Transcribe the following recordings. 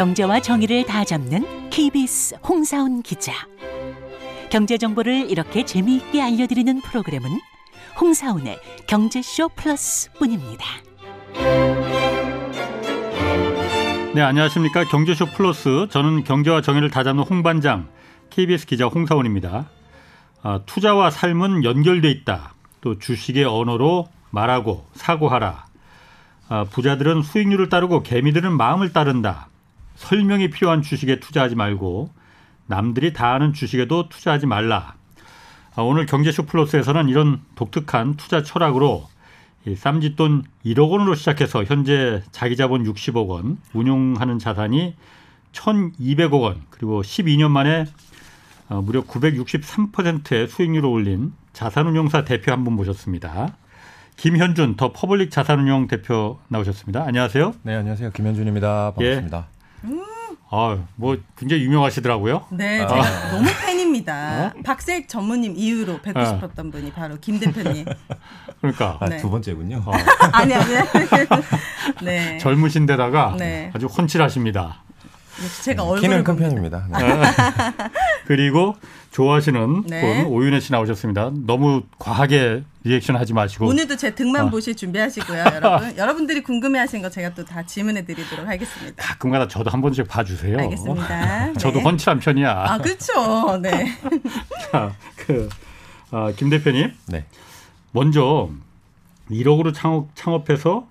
경제와 정의를 다 잡는 KBS 홍사훈 기자. 경제 정보를 이렇게 재미있게 알려드리는 프로그램은 홍사훈의 경제쇼 플러스뿐입니다. 네, 안녕하십니까. 경제쇼 플러스. 저는 경제와 정의를 다 잡는 홍 반장, KBS 기자 홍사훈입니다. 아, 투자와 삶은 연결돼 있다. 또 주식의 언어로 말하고 사고하라. 아, 부자들은 수익률을 따르고 개미들은 마음을 따른다. 설명이 필요한 주식에 투자하지 말고 남들이 다 아는 주식에도 투자하지 말라. 아, 오늘 경제쇼 플러스에서는 이런 독특한 투자 철학으로 이 쌈짓돈 1억 원으로 시작해서 현재 자기 자본 60억 원, 운용하는 자산이 1,200억 원, 그리고 12년 만에 어, 무려 963%의 수익률을 올린 자산운용사 대표 한 분 모셨습니다. 김현준 더 퍼블릭 자산운용 대표 나오셨습니다. 안녕하세요. 네, 안녕하세요. 김현준입니다. 반갑습니다. 아, 뭐 굉장히 유명하시더라고요. 네, 제가 너무 팬입니다. 박세익 전무님 이후로 뵙고 어. 싶었던 분이 바로 김 대표님. 그러니까 아, 네. 두 번째군요. 어, 아니 아니. 네. 젊으신데다가 네. 아주 훤칠하십니다. 역시 제가 얼굴을 키는 큰. 편입니다. 네. 그리고 좋아하시는 네. 분 오윤혜 씨 나오셨습니다. 너무 과하게 리액션 하지 마시고 오늘도 제 등만 어. 보실 준비하시고요, 여러분. 여러분들이 궁금해하신 거 제가 또 다 질문해 드리도록 하겠습니다. 가끔가다 저도 한 번씩 봐주세요. 알겠습니다. 저도 네. 훤칠한 편이야. 아, 그렇죠. 네. 자, 그, 아, 김 대표님, 네. 먼저 1억으로 창업, 창업해서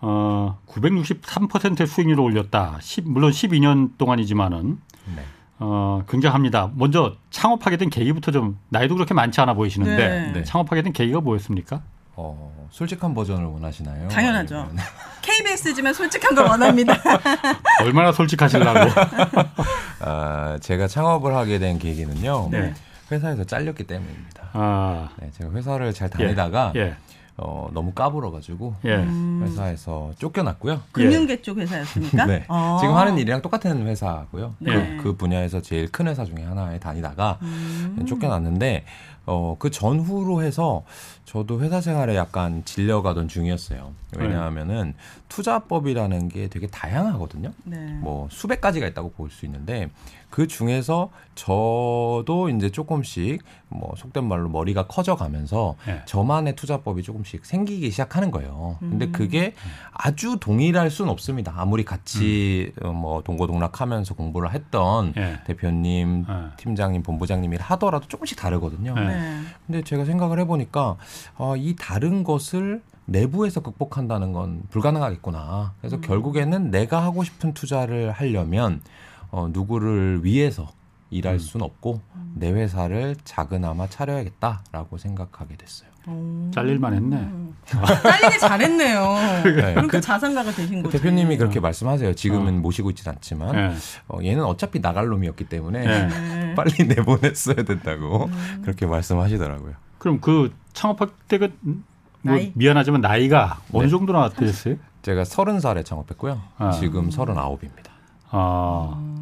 어, 963%의 수익률을 올렸다. 10, 물론 12년 동안이지만은 네. 어, 굉장합니다. 먼저 창업하게 된 계기부터 좀 나이도 그렇게 많지 않아 보이시는데 네. 네. 창업하게 된 계기가 뭐였습니까? 어, 솔직한 버전을 원하시나요? 당연하죠. 아니면- KBS지만 솔직한 걸 원합니다. 얼마나 솔직하시려고. 아, 제가 창업을 하게 된 계기는요. 네. 회사에서 잘렸기 때문입니다. 아, 네, 제가 회사를 잘 다니다가 예, 어, 너무 까불어가지고 예. 음. 회사에서 쫓겨났고요. 금융계 쪽 회사였습니까? 네. 어. 지금 하는 일이랑 똑같은 회사고요. 네. 그, 그 분야에서 제일 큰 회사 중에 하나에 다니다가 음. 쫓겨났는데 어, 그 전후로 해서 저도 회사 생활에 약간 질려가던 중이었어요. 왜냐하면은 투자법이라는 게 되게 다양하거든요. 네. 뭐 수백 가지가 있다고 볼 수 있는데 그 중에서 저도 이제 조금씩 뭐 속된 말로 머리가 커져 가면서 예. 저만의 투자법이 조금씩 생기기 시작하는 거예요. 근데 음. 그게 아주 동일할 수는 없습니다. 아무리 같이 어, 뭐 동고동락하면서 공부를 했던 예. 대표님, 예. 팀장님, 본부장님이 하더라도 조금씩 다르거든요. 네. 네. 근데 제가 생각을 해 보니까 어, 이 다른 것을 내부에서 극복한다는 건 불가능하겠구나. 그래서 음. 결국에는 내가 하고 싶은 투자를 하려면 어, 누구를 위해서 일할 음. 수는 없고 내 회사를 작은아마 차려야겠다라고 생각하게 됐어요. 오. 잘릴만 했네. 음. 잘리기 잘했네요. 네, 그러니까 그 자산가가 되신 그 거죠. 대표님이 그렇게 말씀하세요. 지금은 어. 모시고 있진 않지만 예. 어, 얘는 어차피 나갈 놈이었기 때문에 예. 네. 빨리 내보냈어야 된다고 음. 그렇게 말씀하시더라고요. 그럼 그 창업할 때가 뭐 나이? 미안하지만 나이가 어느 네. 정도나 되셨어요? 제가 서른 살에 창업했고요. 아. 지금 서른아홉입니다. 아, 음.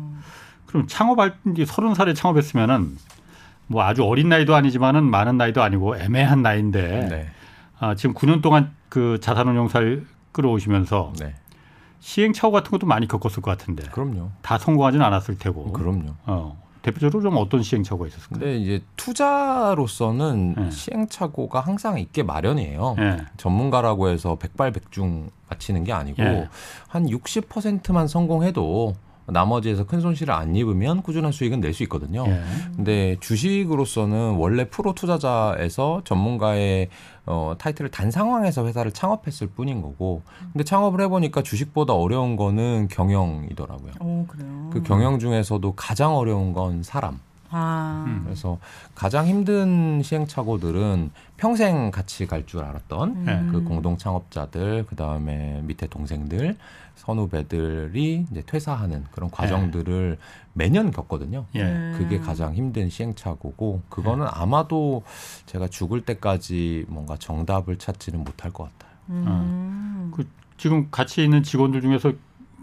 그럼 창업할 때 서른 살에 창업했으면은 뭐 아주 어린 나이도 아니지만은 많은 나이도 아니고 애매한 나이인데 네. 아, 지금 9년 동안 그 자산운용사를 끌어오시면서 네. 시행착오 같은 것도 많이 겪었을 것 같은데 그럼요. 다 성공하지는 않았을 테고. 그럼요. 어, 대표적으로 좀 어떤 시행착오가 있었을까요? 근데 이제 투자로서는 네. 시행착오가 항상 있게 마련이에요. 예. 전문가라고 해서 백발백중 맞히는 게 아니고 예. 한 60%만 성공해도 나머지에서 큰 손실을 안 입으면 꾸준한 수익은 낼 수 있거든요. 예. 근데 주식으로서는 원래 프로 투자자에서 전문가의 어, 타이틀을 단 상황에서 회사를 창업했을 뿐인 거고, 근데 창업을 해보니까 주식보다 어려운 거는 경영이더라고요. 오, 그래요. 그 경영 중에서도 가장 어려운 건 사람. 아. 음. 그래서 가장 힘든 시행착오들은 평생 같이 갈 줄 알았던 네. 그 공동 창업자들, 그 다음에 밑에 동생들, 선후배들이 이제 퇴사하는 그런 과정들을 매년 겪거든요. 예. 네. 그게 가장 힘든 시행착오고 그거는 아마도 제가 죽을 때까지 뭔가 정답을 찾지는 못할 것 같아요. 음. 그 지금 같이 있는 직원들 중에서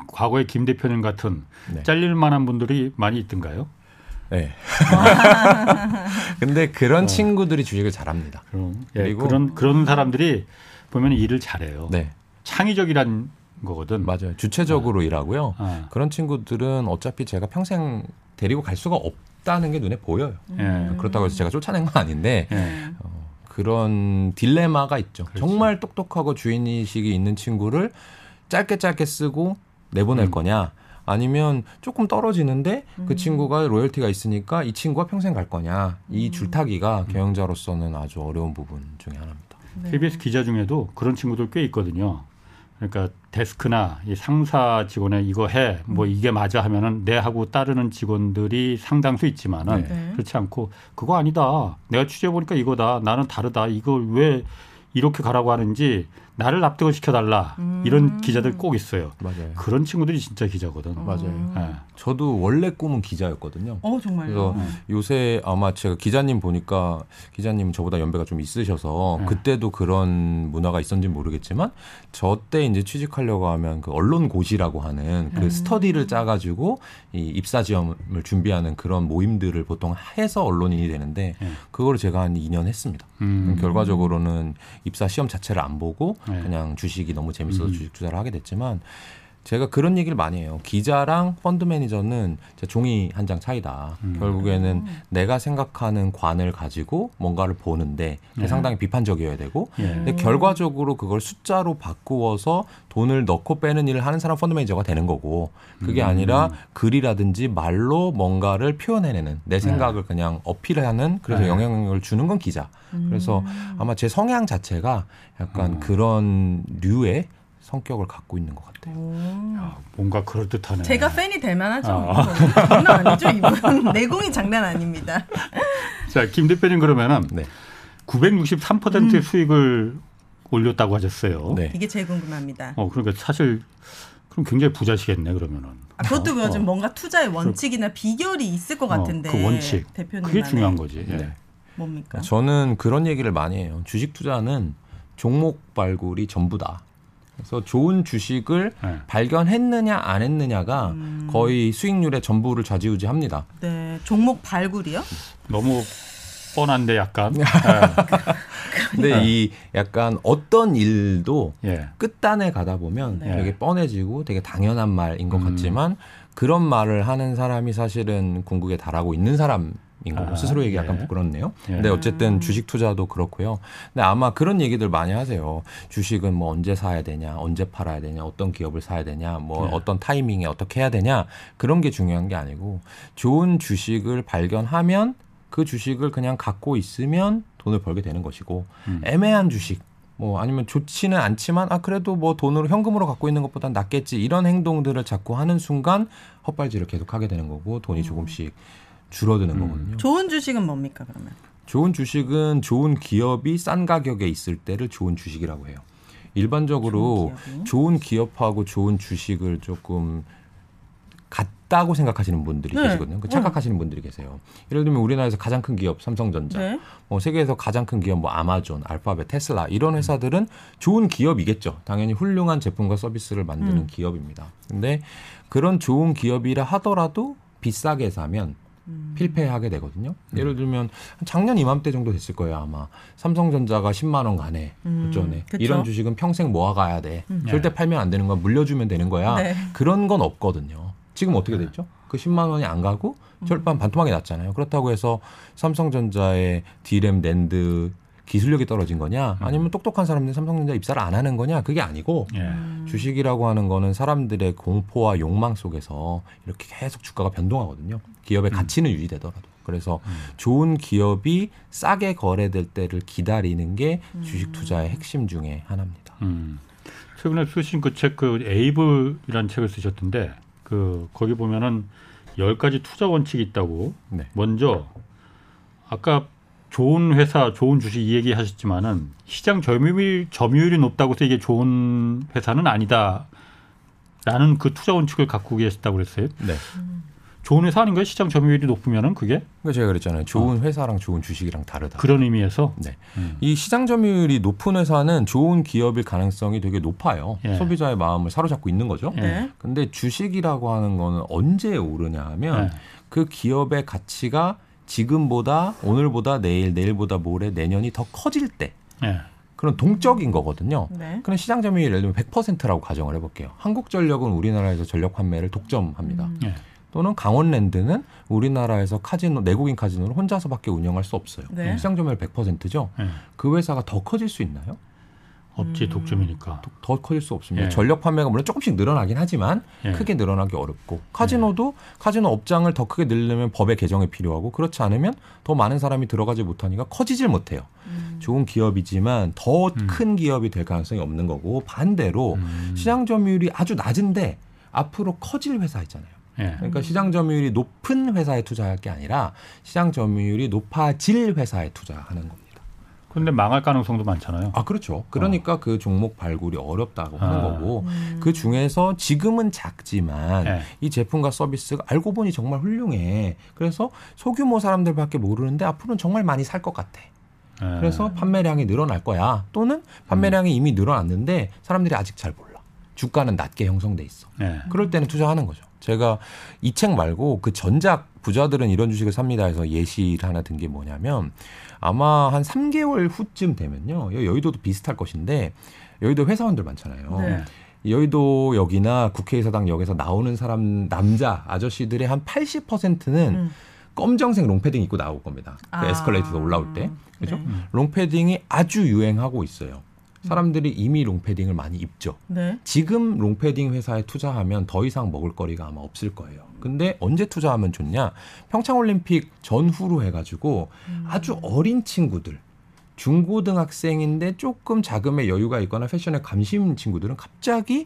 과거에 김 대표님 같은 네. 잘릴 만한 분들이 많이 있던가요? 네. 근데 그런 친구들이 주식을 잘합니다. 그럼 예, 그리고- 그런 그런 사람들이 보면 일을 잘해요. 네, 창의적이란 거거든. 맞아요. 주체적으로 일하고요. 아, 그런 친구들은 어차피 제가 평생 데리고 갈 수가 없다는 게 눈에 보여요. 예. 그렇다고 해서 제가 쫓아낸 건 아닌데 예. 그런 딜레마가 있죠. 그렇지. 정말 똑똑하고 주인의식이 있는 친구를 짧게 짧게 쓰고 내보낼 음. 거냐 아니면 조금 떨어지는데 그 친구가 로열티가 있으니까 이 친구가 평생 갈 거냐 이 줄타기가 경영자로서는 아주 어려운 부분 중에 하나입니다. 네. KBS 기자 중에도 그런 친구들 꽤 있거든요. 그러니까 데스크나 이 상사 직원에 이거 해, 뭐 이게 맞아 하면은 내 하고 따르는 직원들이 상당수 있지만은 네. 그렇지 않고 그거 아니다. 내가 취재해 보니까 이거다. 나는 다르다. 이걸 왜 이렇게 가라고 하는지 나를 납득을 시켜달라. 이런 기자들 꼭 있어요. 맞아요. 그런 친구들이 진짜 기자거든. 맞아요. 예. 저도 원래 꿈은 기자였거든요. 어 정말요. 그래서 요새 아마 제가 기자님 보니까 기자님 저보다 연배가 좀 있으셔서 네. 그때도 그런 문화가 있었는지 모르겠지만 저 때 이제 취직하려고 하면 그 언론고시라고 하는 그 스터디를 짜가지고 이 입사 지원을 준비하는 그런 모임들을 보통 해서 언론인이 되는데 네. 그거를 제가 한 2년 했습니다. 음. 결과적으로는 입사 시험 자체를 안 보고 네. 그냥 주식이 너무 재밌어서 음. 주식 투자를 하게 됐지만 제가 그런 얘기를 많이 해요. 기자랑 펀드 매니저는 종이 한 장 차이다. 음. 결국에는 내가 생각하는 관을 가지고 뭔가를 보는데 네. 상당히 비판적이어야 되고 예. 근데 결과적으로 그걸 숫자로 바꾸어서 돈을 넣고 빼는 일을 하는 사람 펀드 매니저가 되는 거고 그게 음. 아니라 글이라든지 말로 뭔가를 표현해내는 내 생각을 그냥 어필하는 그래서 네. 영향력을 주는 건 기자. 그래서 아마 제 성향 자체가 약간 음. 그런 류의 성격을 갖고 있는 것 같아요. 오. 야, 뭔가 그럴 듯하네. 제가 팬이 될 만하죠. 아. 장난 아니죠, 이분. 내공이 장난 아닙니다. 자, 김 대표님 그러면은 네. 963%의 수익을 올렸다고 하셨어요. 네. 이게 제일 궁금합니다. 어, 그러니까 사실 그럼 굉장히 부자시겠네 그러면은. 아, 그것도 어, 요즘 뭔가 투자의 원칙이나 비결이 있을 것 어, 같은데. 그 원칙. 대표님 그게 중요한 거지. 예. 네. 뭡니까? 저는 그런 얘기를 많이 해요. 주식 투자는 종목 발굴이 전부다. 그래서 좋은 주식을 네. 발견했느냐 안 했느냐가 음. 거의 수익률의 전부를 좌지우지합니다. 네, 종목 발굴이요? 너무 뻔한데 약간. 근데 네. 이 약간 어떤 일도 예. 끝단에 가다 보면 네. 되게 뻔해지고 되게 당연한 말인 것 음. 같지만 그런 말을 하는 사람이 사실은 궁극에 달하고 있는 사람 인 거고 아, 스스로 얘기 약간 예. 부끄럽네요. 예. 근데 어쨌든 주식 투자도 그렇고요. 근데 아마 그런 얘기들 많이 하세요. 주식은 뭐 언제 사야 되냐, 언제 팔아야 되냐, 어떤 기업을 사야 되냐, 뭐 예. 어떤 타이밍에 어떻게 해야 되냐 그런 게 중요한 게 아니고 좋은 주식을 발견하면 그 주식을 그냥 갖고 있으면 돈을 벌게 되는 것이고 음. 애매한 주식 뭐 아니면 좋지는 않지만 아 그래도 뭐 돈으로 현금으로 갖고 있는 것보단 낫겠지 이런 행동들을 자꾸 하는 순간 헛발질을 계속 하게 되는 거고 돈이 조금씩 줄어드는 음. 거거든요. 좋은 주식은 뭡니까 그러면? 좋은 주식은 좋은 기업이 싼 가격에 있을 때를 좋은 주식이라고 해요. 일반적으로 좋은? 좋은 기업하고 좋은 주식을 조금 같다고 생각하시는 분들이 네. 계시거든요. 그 착각하시는 분들이 계세요. 예를 들면 우리나라에서 가장 큰 기업 삼성전자, 네. 뭐 세계에서 가장 큰 기업 뭐 아마존, 알파벳, 테슬라 이런 회사들은 좋은 기업이겠죠. 당연히 훌륭한 제품과 서비스를 만드는 음. 기업입니다. 근데 그런 좋은 기업이라 하더라도 비싸게 사면 음. 필패하게 되거든요. 예를 들면 작년 이맘때 정도 됐을 거예요 아마 삼성전자가 10만 원 가네 음, 그쵸. 이런 주식은 평생 모아가야 돼 음. 절대 네. 팔면 안 되는 거야 물려주면 되는 거야 네. 그런 건 없거든요. 지금 어떻게 네. 됐죠? 그 10만 원이 안 가고 음. 절반 반토막이 났잖아요. 그렇다고 해서 삼성전자의 디램 낸드 기술력이 떨어진 거냐? 음. 아니면 똑똑한 사람들이 삼성전자 입사를 안 하는 거냐? 그게 아니고 예. 음. 주식이라고 하는 거는 사람들의 공포와 욕망 속에서 이렇게 계속 주가가 변동하거든요. 기업의 음. 가치는 유지되더라도. 그래서 좋은 기업이 싸게 거래될 때를 기다리는 게 주식 투자의 핵심 중에 하나입니다. 음. 최근에 쓰신 그 책 그 에이블이라는 책을 쓰셨던데 그 거기 보면은 열 가지 투자 원칙이 있다고. 네. 먼저 아까 좋은 회사, 좋은 주식 이 얘기 하셨지만은 시장 점유율 점유율이 높다고 해서 이게 좋은 회사는 아니다. 라는 그 투자 원칙을 갖고 계셨다고 그랬어요. 네. 좋은 회사 아닌가요? 시장 점유율이 높으면은 그게 그러니까 제가 그랬잖아요. 좋은 회사랑 좋은 주식이랑 다르다. 그런 의미에서 네. 음. 이 시장 점유율이 높은 회사는 좋은 기업일 가능성이 되게 높아요. 예. 소비자의 마음을 사로잡고 있는 거죠. 예. 네. 근데 주식이라고 하는 거는 언제 오르냐 하면 예. 그 기업의 가치가 지금보다 오늘보다 내일 내일보다 모레 내년이 더 커질 때 예. 그런 동적인 거거든요. 네. 그럼 시장 점유율 예를 들면 100%라고 가정을 해볼게요. 한국전력은 우리나라에서 전력 판매를 독점합니다. 음. 예. 또는 강원랜드는 우리나라에서 카지노 내국인 카지노를 혼자서밖에 운영할 수 없어요. 네. 시장 점유율 100%죠. 예. 그 회사가 더 커질 수 있나요? 없지 음. 독점이니까. 더- 더 커질 수 없습니다. 예. 전력 판매가 물론 조금씩 늘어나긴 하지만 예. 크게 늘어나기 어렵고 카지노도 카지노 업장을 더 크게 늘려면 법의 개정이 필요하고 그렇지 않으면 더 많은 사람이 들어가지 못하니까 커지질 못해요. 음. 좋은 기업이지만 더 음. 큰 기업이 될 가능성이 없는 거고 반대로 음. 시장 점유율이 아주 낮은데 앞으로 커질 회사 있잖아요. 예. 그러니까 시장 점유율이 높은 회사에 투자할 게 아니라 시장 점유율이 높아질 회사에 투자하는 겁니다. 근데 망할 가능성도 많잖아요. 아 그렇죠. 그러니까 그 종목 발굴이 어렵다고 하는 아. 거고 음. 그 중에서 지금은 작지만 예. 이 제품과 서비스가 알고 보니 정말 훌륭해. 그래서 소규모 사람들밖에 모르는데 앞으로는 정말 많이 살 것 같아. 예. 그래서 판매량이 늘어날 거야. 또는 판매량이 이미 늘어났는데 사람들이 아직 잘 몰라. 주가는 낮게 형성돼 있어. 예. 그럴 때는 투자하는 거죠. 제가 이 책 말고 그 전작 부자들은 이런 주식을 삽니다 해서 예시를 하나 든 게 뭐냐면 아마 한 3개월 후쯤 되면요. 여- 여의도도 비슷할 것인데 여의도 회사원들 많잖아요. 네. 여의도 역이나 국회의사당 역에서 나오는 사람 남자 아저씨들의 한 80%는 음. 검정색 롱패딩 입고 나올 겁니다. 그 아. 에스컬레이터에서 올라올 때. 그죠? 네. 롱패딩이 아주 유행하고 있어요. 사람들이 이미 롱패딩을 많이 입죠. 네. 지금 롱패딩 회사에 투자하면 더 이상 먹을 거리가 아마 없을 거예요. 근데 언제 투자하면 좋냐? 평창올림픽 전후로 해가지고 아주 어린 친구들, 중고등학생인데 조금 자금의 여유가 있거나 패션에 관심 친구들은 갑자기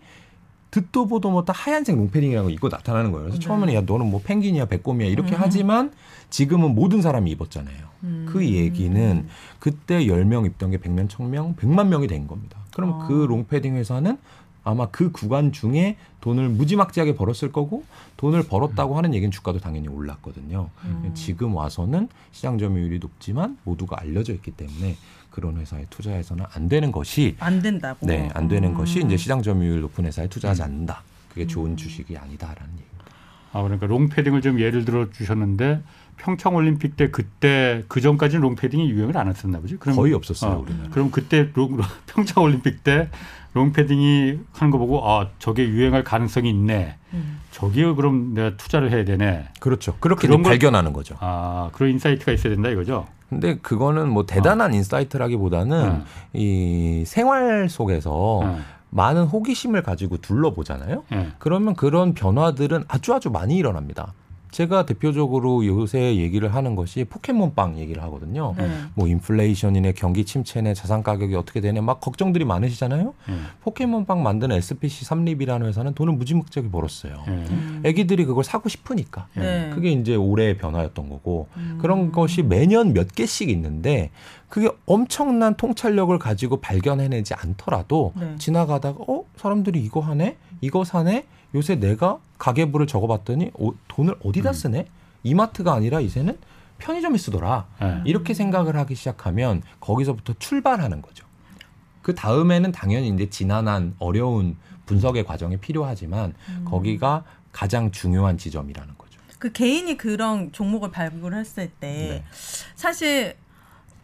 듣도 보도 못한 하얀색 롱패딩이라는 거 입고 나타나는 거예요. 그래서 네. 처음에는 야 너는 뭐 펭귄이야 백곰이야 이렇게 음. 하지만 지금은 모든 사람이 입었잖아요. 음. 그 얘기는 그때 10명 입던 게 100명, 1000명, 100만 명이 된 겁니다. 그럼 아. 그 롱패딩 회사는 아마 그 구간 중에 돈을 무지막지하게 벌었을 거고 돈을 벌었다고 하는 얘기는 주가도 당연히 올랐거든요. 음. 지금 와서는 시장 점유율이 높지만 모두가 알려져 있기 때문에 그런 회사에 투자해서는 안 되는 것이 안 된다고. 네, 안 되는 음. 것이 이제 시장 점유율 높은 회사에 투자하지 않는다. 그게 좋은 음. 주식이 아니다라는 얘기입니다. 아 그러니까 롱패딩을 좀 예를 들어 주셨는데 평창 올림픽 때 그때 그 전까지는 롱패딩이 유행을 안 했었나 보지? 그럼 거의 없었어요, 어, 우리나라. 그럼 그때 롱, 평창 올림픽 때 롱패딩이 하는 거 보고 아 저게 유행할 가능성이 있네. 음. 저기에 그럼 내가 투자를 해야 되네. 그렇죠. 그렇게 걸- 발견하는 거죠. 아 그런 insight가 있어야 된다 이거죠. 근데 그거는 뭐 대단한 insight라기보다는 어. 이 생활 속에서 어. 많은 호기심을 가지고 둘러보잖아요. 예. 그러면 그런 변화들은 아주 아주 많이 일어납니다. 제가 대표적으로 요새 얘기를 하는 것이 포켓몬빵 얘기를 하거든요. 네. 뭐 인플레이션이네 경기 침체네 자산 가격이 어떻게 되네 막 걱정들이 많으시잖아요. 예. 포켓몬빵 만드는 SPC 삼립이라는 회사는 돈을 무지막지하게 벌었어요. 예. 음. 애기들이 그걸 사고 싶으니까. 네. 그게 이제 올해의 변화였던 거고 음. 그런 것이 매년 몇 개씩 있는데 그게 엄청난 통찰력을 가지고 발견해내지 않더라도 네. 지나가다가 어 사람들이 이거 하네 이거 사네 요새 내가 가계부를 적어봤더니 어, 돈을 어디다 음. 쓰네 이마트가 아니라 이제는 편의점에 쓰더라 예. 이렇게 생각을 하기 시작하면 거기서부터 출발하는 거죠. 그 다음에는 당연히 이제 지난한 어려운 분석의 과정이 필요하지만 음. 거기가 가장 중요한 지점이라는 거죠. 그 개인이 그런 종목을 발굴했을 때 네. 사실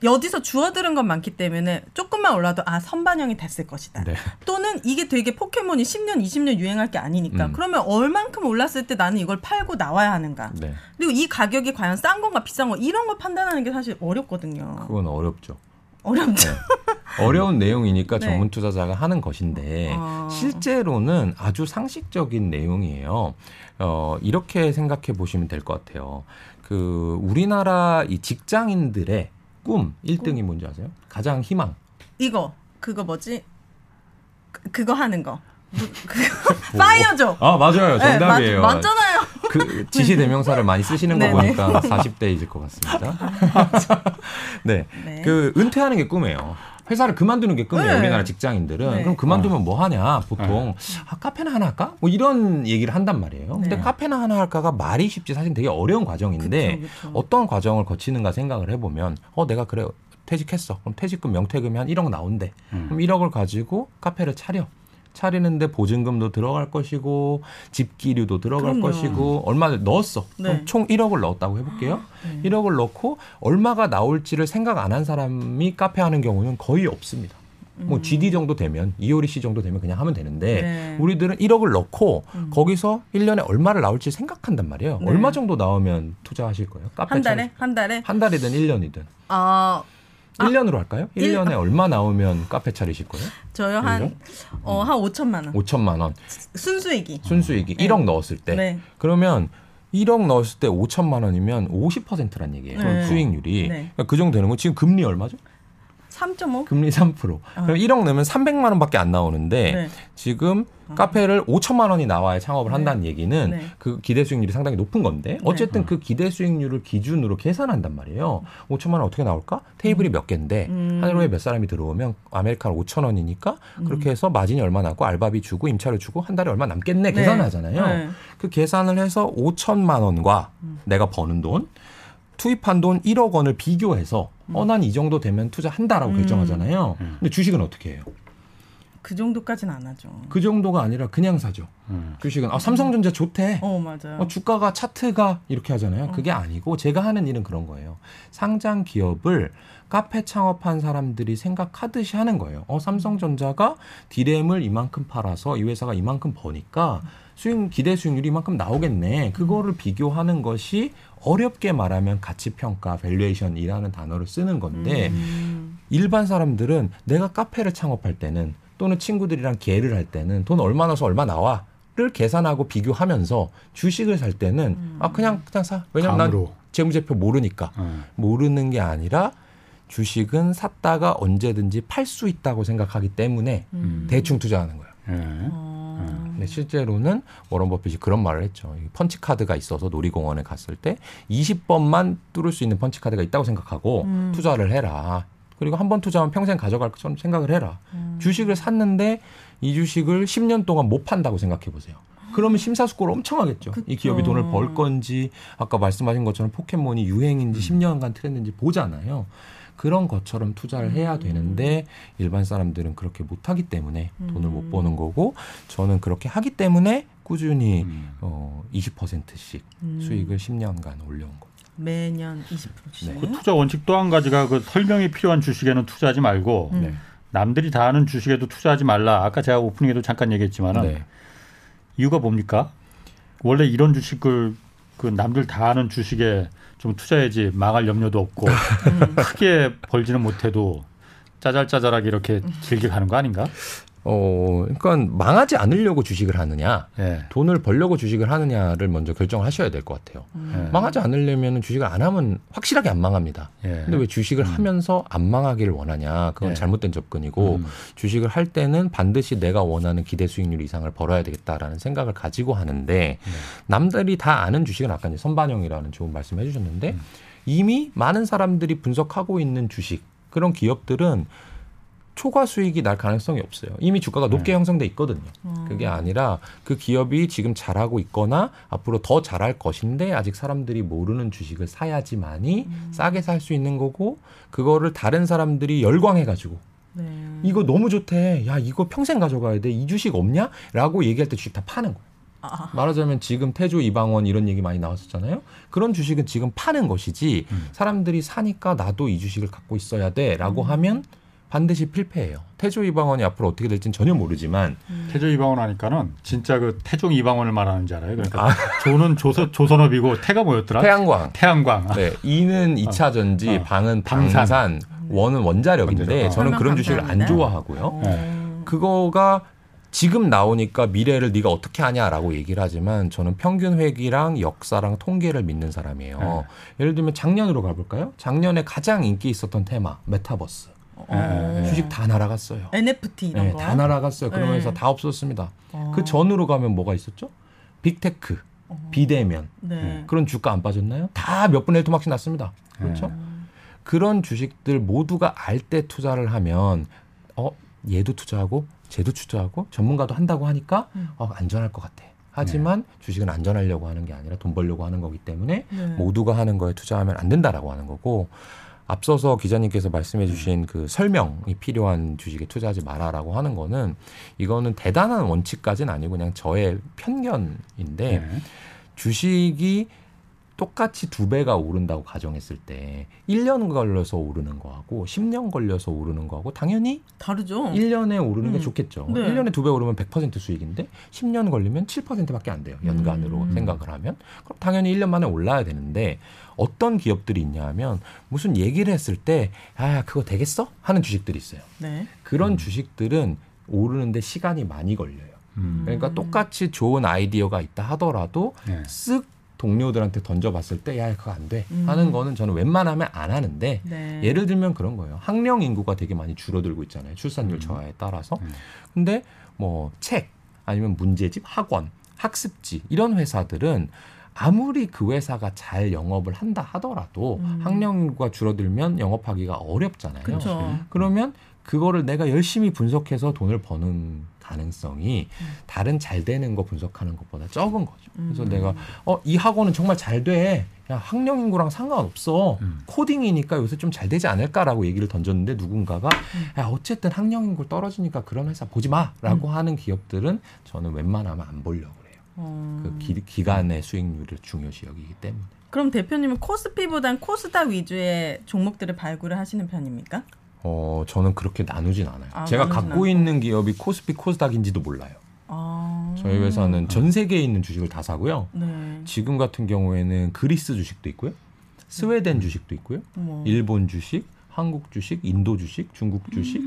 어디서 주워들은 건 많기 때문에 조금만 올라도 아 선반영이 됐을 것이다. 네. 또는 이게 되게 포켓몬이 10년, 20년 유행할 게 아니니까 음. 그러면 얼만큼 올랐을 때 나는 이걸 팔고 나와야 하는가. 네. 그리고 이 가격이 과연 싼 건가 비싼 거 이런 걸 판단하는 게 사실 어렵거든요. 그건 어렵죠. 어렵죠. 어려운 내용이니까 네. 전문 투자자가 하는 것인데 어. 실제로는 아주 상식적인 내용이에요. 어, 이렇게 생각해 보시면 될 것 같아요. 그 우리나라 이 직장인들의 꿈 1등이 뭔지 아세요? 가장 희망. 이거 그거 뭐지? 그, 그거 하는 거. 그- 그거 파이어족. 아 맞아요. 네, 정답이에요. 맞, 맞잖아요. 그 지시 대명사를 많이 쓰시는 거 네네. 보니까 40대이실 것 같습니다. 네. 네. 그 은퇴하는 게 꿈이에요. 회사를 그만두는 게 꿈이에요. 네. 우리나라 직장인들은. 네. 그럼 그만두면 뭐 하냐, 보통. 아, 카페나 하나 할까? 뭐 이런 얘기를 한단 말이에요. 근데 네. 카페나 하나 할까가 말이 쉽지 사실 되게 어려운 과정인데 그쵸, 그쵸. 어떤 과정을 거치는가 생각을 해보면 어, 내가 그래. 퇴직했어. 그럼 퇴직금 명퇴금이 한 1억 나온대. 음. 그럼 1억을 가지고 카페를 차려. 차리는데 보증금도 들어갈 것이고 집기류도 들어갈 그럼요. 것이고 얼마를 넣었어. 그럼 네. 총 1억을 넣었다고 해볼게요. 1억을 넣고 얼마가 나올지를 생각 안 한 사람이 카페 하는 경우는 거의 없습니다. 뭐 GD 정도 되면 이효리 씨 정도 되면 그냥 하면 되는데 음. 네. 우리들은 1억을 넣고 거기서 1년에 얼마를 나올지 생각한단 말이에요. 네. 얼마 정도 나오면 투자하실 거예요? 카페 한 달에 차리- 한 달에 한 달이든 1년이든. 아 1년으로 할까요? 일- 1년에 얼마 나오면 카페 차리실 거예요? 저요 한어 한 5천만 원 5천만 원. 순수익이 순수익이 네. 1억 넣었을 때. 네. 그러면 1억 넣었을 때 5천만 원이면 50%란 얘기예요. 네. 수익률이. 네. 그러니까 그 정도 되는 건 지금 금리 얼마죠? 3.5 금리 3%. 그럼 1억 넣으면 300만 원밖에 안 나오는데 네. 지금 카페를 5천만 원이 나와야 창업을 네. 한다는 얘기는 네. 그 기대 수익률이 상당히 높은 건데 어쨌든 그 기대 수익률을 기준으로 계산한단 말이에요. 5천만 원 어떻게 나올까? 테이블이 몇 개인데 음. 하루에 몇 사람이 들어오면 아메리카노 5천 원이니까 그렇게 해서 마진이 얼마 나고 알바비 주고 임차료 주고 한 달에 얼마 남겠네 네. 계산하잖아요. 네. 그 계산을 해서 5천만 원과 내가 버는 돈, 투입한 돈 1억 원을 비교해서 어난 이 정도 되면 투자한다라고 음. 결정하잖아요. 근데 주식은 어떻게 해요? 그 정도까지는 안 하죠. 그 정도가 아니라 그냥 사죠. 음. 주식은 아 삼성전자 좋대. 어 맞아요. 어, 주가가 차트가 이렇게 하잖아요. 그게 아니고 제가 하는 일은 그런 거예요. 상장 기업을 카페 창업한 사람들이 생각하듯이 하는 거예요. 어, 삼성전자가 디램을 이만큼 팔아서 이 회사가 이만큼 버니까 수익 기대 수익률이 이만큼 나오겠네. 그거를 비교하는 것이 어렵게 말하면 가치 평가, valuation이라는 단어를 쓰는 건데 음. 일반 사람들은 내가 카페를 창업할 때는 또는 친구들이랑 계를 할 때는 돈 얼마 넣어서 얼마 나와 를 계산하고 비교하면서 주식을 살 때는 아 그냥 그냥 사 왜냐면 난 감으로. 재무제표 모르니까 어. 모르는 게 아니라 주식은 샀다가 언제든지 팔 수 있다고 생각하기 때문에 음. 대충 투자하는 거예요. 근데 실제로는 워런 버핏이 그런 말을 했죠. 이 펀치 카드가 있어서 놀이공원에 갔을 때 20번만 뚫을 수 있는 펀치 카드가 있다고 생각하고 음. 투자를 해라. 그리고 한 번 투자하면 평생 가져갈 것처럼 생각을 해라. 음. 주식을 샀는데 이 주식을 10년 동안 못 판다고 생각해 보세요. 그러면 심사숙고를 엄청 하겠죠. 이 그쵸. 기업이 돈을 벌 건지 아까 말씀하신 것처럼 포켓몬이 유행인지 10년간 트렌드인지 보잖아요. 그런 것처럼 투자를 해야 되는데 일반 사람들은 그렇게 못 하기 때문에 돈을 못 버는 거고 저는 그렇게 하기 때문에 꾸준히 음. 어 20%씩 음. 수익을 10년간 올려온 거. 매년 20% 주시네요. 그 투자 원칙 또 한 가지가 그 설명이 필요한 주식에는 투자하지 말고 음. 네. 남들이 다 하는 주식에도 투자하지 말라. 아까 제가 오프닝에도 잠깐 얘기했지만은 네. 이유가 뭡니까? 원래 이런 주식을 그 남들 다 하는 주식에 좀 투자해야지 망할 염려도 없고 음. 크게 벌지는 못해도 짜잘짜잘하게 이렇게 길게 가는 거 아닌가? 어, 그러니까 망하지 않으려고 주식을 하느냐, 예. 돈을 벌려고 주식을 하느냐를 먼저 결정을 하셔야 될 것 같아요. 예. 망하지 않으려면 주식을 안 하면 확실하게 안 망합니다. 예. 근데 왜 주식을 하면서 안 망하기를 원하냐? 그건 예. 잘못된 접근이고 음. 주식을 할 때는 반드시 내가 원하는 기대 수익률 이상을 벌어야 되겠다라는 생각을 가지고 하는데 네. 남들이 다 아는 주식은 아까 이제 선반영이라는 좋은 말씀 해주셨는데 음. 이미 많은 사람들이 분석하고 있는 주식 그런 기업들은 초과 수익이 날 가능성이 없어요. 이미 주가가 높게 네. 형성돼 있거든요. 음. 그게 아니라 그 기업이 지금 잘하고 있거나 앞으로 더 잘할 것인데 아직 사람들이 모르는 주식을 사야지만이 음. 싸게 살 수 있는 거고 그거를 다른 사람들이 열광해 가지고 네. 이거 너무 좋대. 야, 이거 평생 가져가야 돼. 이 주식 없냐? 라고 얘기할 때 주식 다 파는 거예요. 아, 말하자면 지금 태조 이방원 이런 얘기 많이 나왔었잖아요. 그런 주식은 지금 파는 것이지 음. 사람들이 사니까 나도 이 주식을 갖고 있어야 돼라고 음. 하면 반드시 필패예요. 태조 이방원이 앞으로 어떻게 될지는 전혀 모르지만 태조 이방원 하니까는 진짜 그 태종 이방원을 말하는 줄 알아요. 그러니까 아. 조는 조선, 조선업이고 태가 뭐였더라? 태양광 태양광. 아, 네, 이는 2차 전지, 어. 방은 방산. 방산, 원은 원자력인데 원자력. 어. 저는 그런 주식을 안. 좋아하고요. 어. 그거가 지금 나오니까 미래를 네가 어떻게 하냐라고 얘기를 하지만 저는 평균 회기랑 역사랑 통계를 믿는 사람이에요. 네. 예를 들면 작년으로 가볼까요? 작년에 가장 인기 있었던 테마 메타버스. 어. 네. 주식 다 날아갔어요. NFT 이런 네, 거. 다 날아갔어요. 그러면서 네. 다 없었습니다. 어. 그 전으로 가면 뭐가 있었죠? 빅테크, 비대면 네. 그런 주가 안 빠졌나요? 다 몇 분의 1 토막씩 났습니다. 그렇죠? 음. 그런 주식들 모두가 알 때 투자를 하면 어 얘도 투자하고 쟤도 투자하고 전문가도 한다고 하니까 음. 어, 안전할 것 같아. 하지만 주식은 안전하려고 하는 게 아니라 돈 벌려고 하는 거기 때문에 네. 모두가 하는 거에 투자하면 안 된다라고 하는 거고 앞서서 기자님께서 말씀해 주신 그 설명이 필요한 주식에 투자하지 마라라고 하는 거는 이거는 대단한 원칙까지는 아니고 그냥 저의 편견인데 네. 주식이 똑같이 두 배가 오른다고 가정했을 때 1년 걸려서 오르는 거하고 10년 걸려서 오르는 거하고 당연히 다르죠. 1년에 오르는 게 음. 좋겠죠. 네. 1년에 두 배 오르면 100% 수익인데 10년 걸리면 7%밖에 안 돼요. 연간으로 음. 생각을 하면. 그럼 당연히 1년 만에 올라야 되는데 어떤 기업들이 있냐 하면 무슨 얘기를 했을 때 아, 그거 되겠어? 하는 주식들이 있어요. 네. 그런 주식들은 오르는데 시간이 많이 걸려요. 음. 그러니까 음. 똑같이 좋은 아이디어가 있다 하더라도 네. 쓱 동료들한테 던져봤을 때 야 그거 안돼 음. 하는 거는 저는 웬만하면 안 하는데 네. 예를 들면 그런 거예요. 학령 인구가 되게 많이 줄어들고 있잖아요. 출산율 음. 저하에 따라서. 음. 근데 뭐 책 아니면 문제집, 학원, 학습지 이런 회사들은 아무리 그 회사가 잘 영업을 한다 하더라도 음. 학령 인구가 줄어들면 영업하기가 어렵잖아요. 그렇죠. 그러면 그거를 내가 열심히 분석해서 돈을 버는 가능성이 다른 잘 되는 거 분석하는 것보다 적은 거죠. 그래서 음. 내가 어 이 학원은 정말 잘 돼. 야 학령 인구랑 상관없어. 음. 코딩이니까 요새 좀 잘 되지 않을까라고 얘기를 던졌는데 누군가가 야 어쨌든 학령 인구 떨어지니까 그런 회사 보지 마라고 하는 기업들은 저는 웬만하면 안 보려고 어. 그 기, 기간의 수익률을 중요시 여기기 때문에. 그럼 대표님은 코스피보단 코스닥 위주의 종목들을 발굴을 하시는 편입니까? 어 저는 그렇게 나누진 않아요. 아, 제가 나누진 갖고 않고. 있는 기업이 코스피 코스닥인지도 몰라요. 아. 저희 회사는 전 세계에 있는 주식을 다 사고요. 네. 지금 같은 경우에는 그리스 주식도 있고요. 스웨덴 주식도 있고요. 뭐. 일본 주식, 한국 주식, 인도 주식, 중국 주식,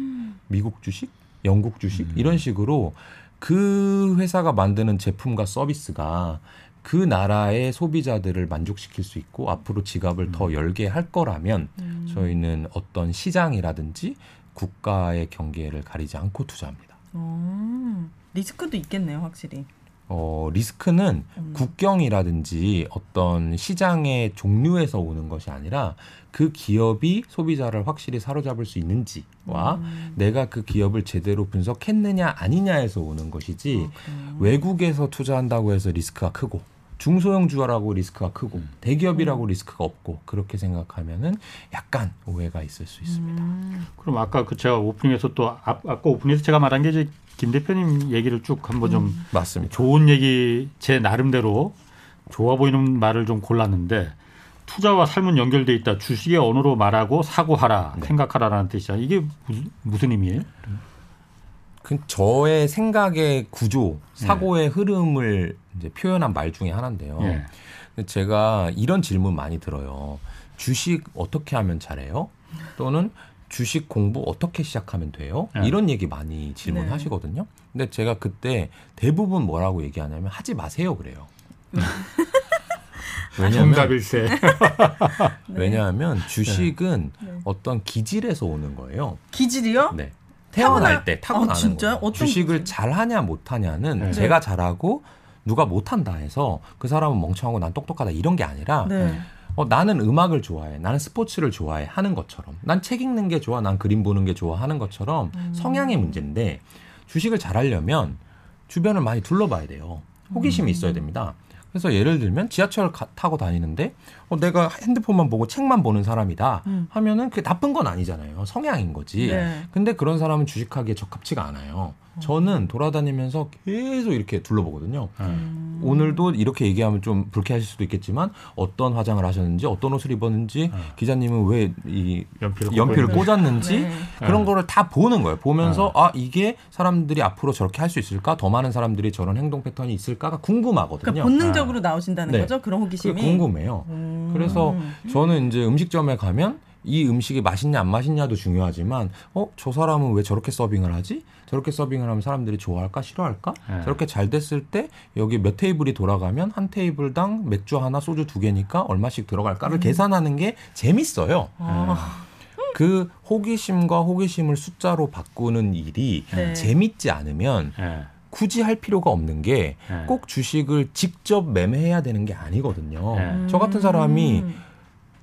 미국 주식, 영국 주식 이런 식으로 그 회사가 만드는 제품과 서비스가 그 나라의 소비자들을 만족시킬 수 있고 앞으로 지갑을 더 열게 할 거라면 음. 저희는 어떤 시장이라든지 국가의 경계를 가리지 않고 투자합니다. 어. 리스크도 있겠네요, 확실히. 어, 리스크는 음. 국경이라든지 어떤 시장의 종류에서 오는 것이 아니라 그 기업이 소비자를 확실히 사로잡을 수 있는지와 음. 내가 그 기업을 제대로 분석했느냐 아니냐에서 오는 것이지 아, 그래요? 외국에서 투자한다고 해서 리스크가 크고 중소형주라고 리스크가 크고 대기업이라고 음. 리스크가 없고 그렇게 생각하면은 약간 오해가 있을 수 있습니다. 음. 그럼 아까 그 제가 오프닝에서 또 앞, 아까 오프닝에서 제가 말한 게 이제 김 대표님 얘기를 쭉 한번 좀 음. 맞습니다. 좋은 얘기 제 나름대로 좋아 보이는 말을 좀 골랐는데 투자와 삶은 연결돼 있다. 주식의 언어로 말하고 사고하라, 네. 생각하라라는 뜻이야. 이게 무슨, 무슨 의미예요? 그 저의 생각의 구조, 사고의 흐름을 이제 표현한 말 중에 하나인데요. 예. 근데 제가 이런 질문 많이 들어요. 주식 어떻게 하면 잘해요? 또는 주식 공부 어떻게 시작하면 돼요? 네. 이런 얘기 많이 질문하시거든요. 근데 제가 그때 대부분 뭐라고 얘기하냐면 하지 마세요 그래요. 왜냐하면 정답일세. 네. 왜냐하면 주식은 네. 어떤 기질에서 오는 거예요. 기질이요? 네. 태어날 때 타고나는 아? 거예요. 주식을 기질? 잘하냐 못하냐는 네. 제가 잘하고 누가 못한다 해서 그 사람은 멍청하고 난 똑똑하다 이런 게 아니라 네. 어, 나는 음악을 좋아해. 나는 스포츠를 좋아해. 하는 것처럼. 난 책 읽는 게 좋아. 난 그림 보는 게 좋아. 하는 것처럼 음. 성향의 문제인데 주식을 잘 하려면 주변을 많이 둘러봐야 돼요. 음. 호기심이 있어야 됩니다. 그래서 예를 들면 지하철 가- 타고 다니는데 어, 내가 핸드폰만 보고 책만 보는 사람이다 음. 하면은 그게 나쁜 건 아니잖아요. 성향인 거지. 네. 근데 그런 사람은 주식하기에 적합치가 않아요. 저는 돌아다니면서 계속 이렇게 둘러보거든요. 음. 오늘도 이렇게 얘기하면 좀 불쾌하실 수도 있겠지만 어떤 화장을 하셨는지 어떤 옷을 입었는지 어. 기자님은 왜 이 연필을, 연필을 꽂았는지 네. 그런 거를 다 보는 거예요. 보면서 아 이게 사람들이 앞으로 저렇게 할 수 있을까? 더 많은 사람들이 저런 행동 패턴이 있을까가 궁금하거든요. 그러니까 본능적으로 나오신다는 네. 거죠? 그런 호기심이. 궁금해요. 음. 그래서 저는 이제 음식점에 가면 이 음식이 맛있냐 안 맛있냐도 중요하지만 어 저 사람은 왜 저렇게 서빙을 하지? 저렇게 서빙을 하면 사람들이 좋아할까 싫어할까? 네. 저렇게 잘 됐을 때 여기 몇 테이블이 돌아가면 한 테이블당 맥주 하나 소주 두 개니까 얼마씩 들어갈까를 계산하는 게 재밌어요. 아, 그 호기심과 호기심을 숫자로 바꾸는 일이 네. 재밌지 않으면 예. 굳이 할 필요가 없는 게꼭 예. 주식을 직접 매매해야 되는 게 아니거든요. 네. 저 같은 사람이 음.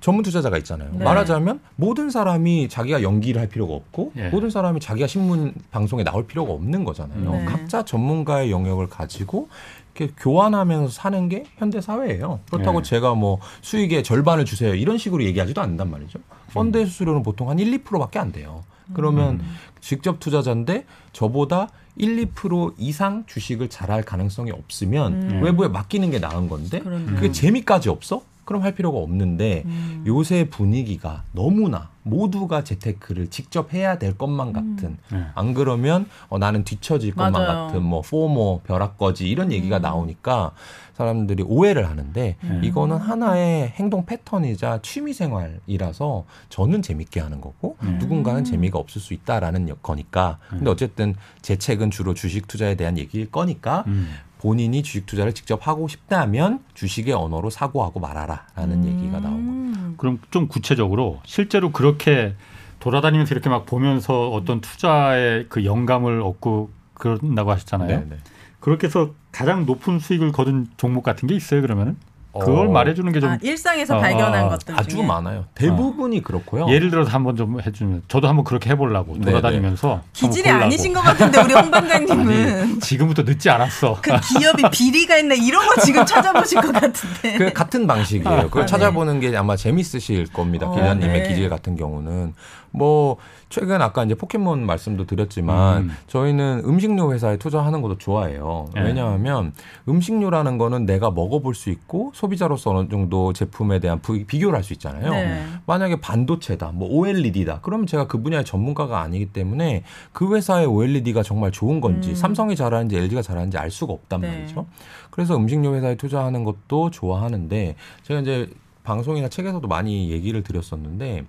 전문 투자자가 있잖아요. 네. 말하자면 모든 사람이 자기가 연기를 할 필요가 없고 예. 모든 사람이 자기가 신문 방송에 나올 필요가 없는 거잖아요. 네. 각자 전문가의 영역을 가지고 이렇게 교환하면서 사는 게 현대 사회예요. 그렇다고 네. 제가 뭐 수익의 절반을 주세요 이런 식으로 얘기하지도 않는단 말이죠. 펀드의 수수료는 보통 한 1, 2%밖에 안 돼요. 그러면 직접 투자자인데 저보다 1, 2% 이상 주식을 잘할 가능성이 없으면 음. 외부에 맡기는 게 나은 건데 그러네요. 그게 재미까지 없어? 그럼 할 필요가 없는데 음. 요새 분위기가 너무나 모두가 재테크를 직접 해야 될 것만 같은 네. 안 그러면 어, 나는 뒤처질 것만 맞아요. 같은 뭐 포모 벼락거지 이런 얘기가 음. 나오니까 사람들이 오해를 하는데 음. 이거는 하나의 행동 패턴이자 취미 생활이라서 저는 재밌게 하는 거고 음. 누군가는 재미가 없을 수 있다라는 여- 거니까 근데 어쨌든 제 책은 주로 주식 투자에 대한 얘기일 거니까 음. 본인이 주식 투자를 직접 하고 싶다면 주식의 언어로 사고하고 말아라라는 얘기가 나온. 음. 그럼 좀 구체적으로 실제로 그렇게 돌아다니면서 이렇게 막 보면서 어떤 투자의 그 영감을 얻고 그런다고 하셨잖아요. 네, 네. 그렇게 해서 가장 높은 수익을 거둔 종목 같은 게 있어요, 그러면은? 그걸 어, 말해주는 게좀 아, 일상에서 어, 발견한 어, 것들 아주 중에 많아요. 대부분이 그렇고요. 예를 들어서 한번 좀 해주면 저도 한번 그렇게 해보려고 네, 돌아다니면서 기질이 한번 보려고. 아니신 것 같은데 우리 홍 반장님은 아니, 지금부터 늦지 않았어. 그 기업이 비리가 있나 이런 거 지금 찾아보실 것 같은데. 그 같은 방식이에요. 그걸 네. 찾아보는 게 아마 재밌으실 겁니다. 어, 기자님의 네. 기질 같은 경우는 뭐 최근 아까 이제 포켓몬 말씀도 드렸지만 음. 저희는 음식료 회사에 투자하는 것도 좋아해요. 네. 왜냐하면 음식료라는 거는 내가 먹어볼 수 있고 소비자로서 어느 정도 제품에 대한 부- 비교를 할 수 있잖아요. 네. 만약에 반도체다, 뭐 OLED다, 그러면 제가 그 분야의 전문가가 아니기 때문에 그 회사의 OLED가 정말 좋은 건지 음. 삼성이 잘하는지 LG가 잘하는지 알 수가 없단 네. 말이죠. 그래서 음식료 회사에 투자하는 것도 좋아하는데 제가 이제 방송이나 책에서도 많이 얘기를 드렸었는데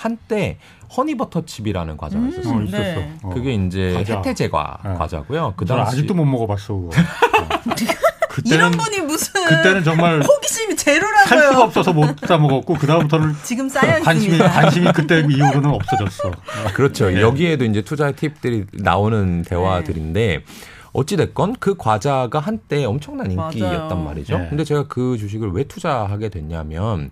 한때 허니버터칩이라는 과자가 음, 있었어요. 어, 있었어. 네. 어. 그게 이제 과자. 혜태 제과 네. 과자고요. 그 저는 당시 아직도 못 먹어봤어. 그거. 어. 이런 그때는 분이 무슨 그때는 정말 호기심이 살 수가 제로라고요. 없어서 못 사 먹었고 그 다음부터는 지금 쌓여 관심이 있습니다. 관심이 그때 이후로는 없어졌어. 그렇죠. 네. 여기에도 이제 투자 팁들이 나오는 대화들인데 어찌 됐건 그 과자가 한때 엄청난 인기였단 맞아요. 말이죠. 네. 근데 제가 그 주식을 왜 투자하게 됐냐면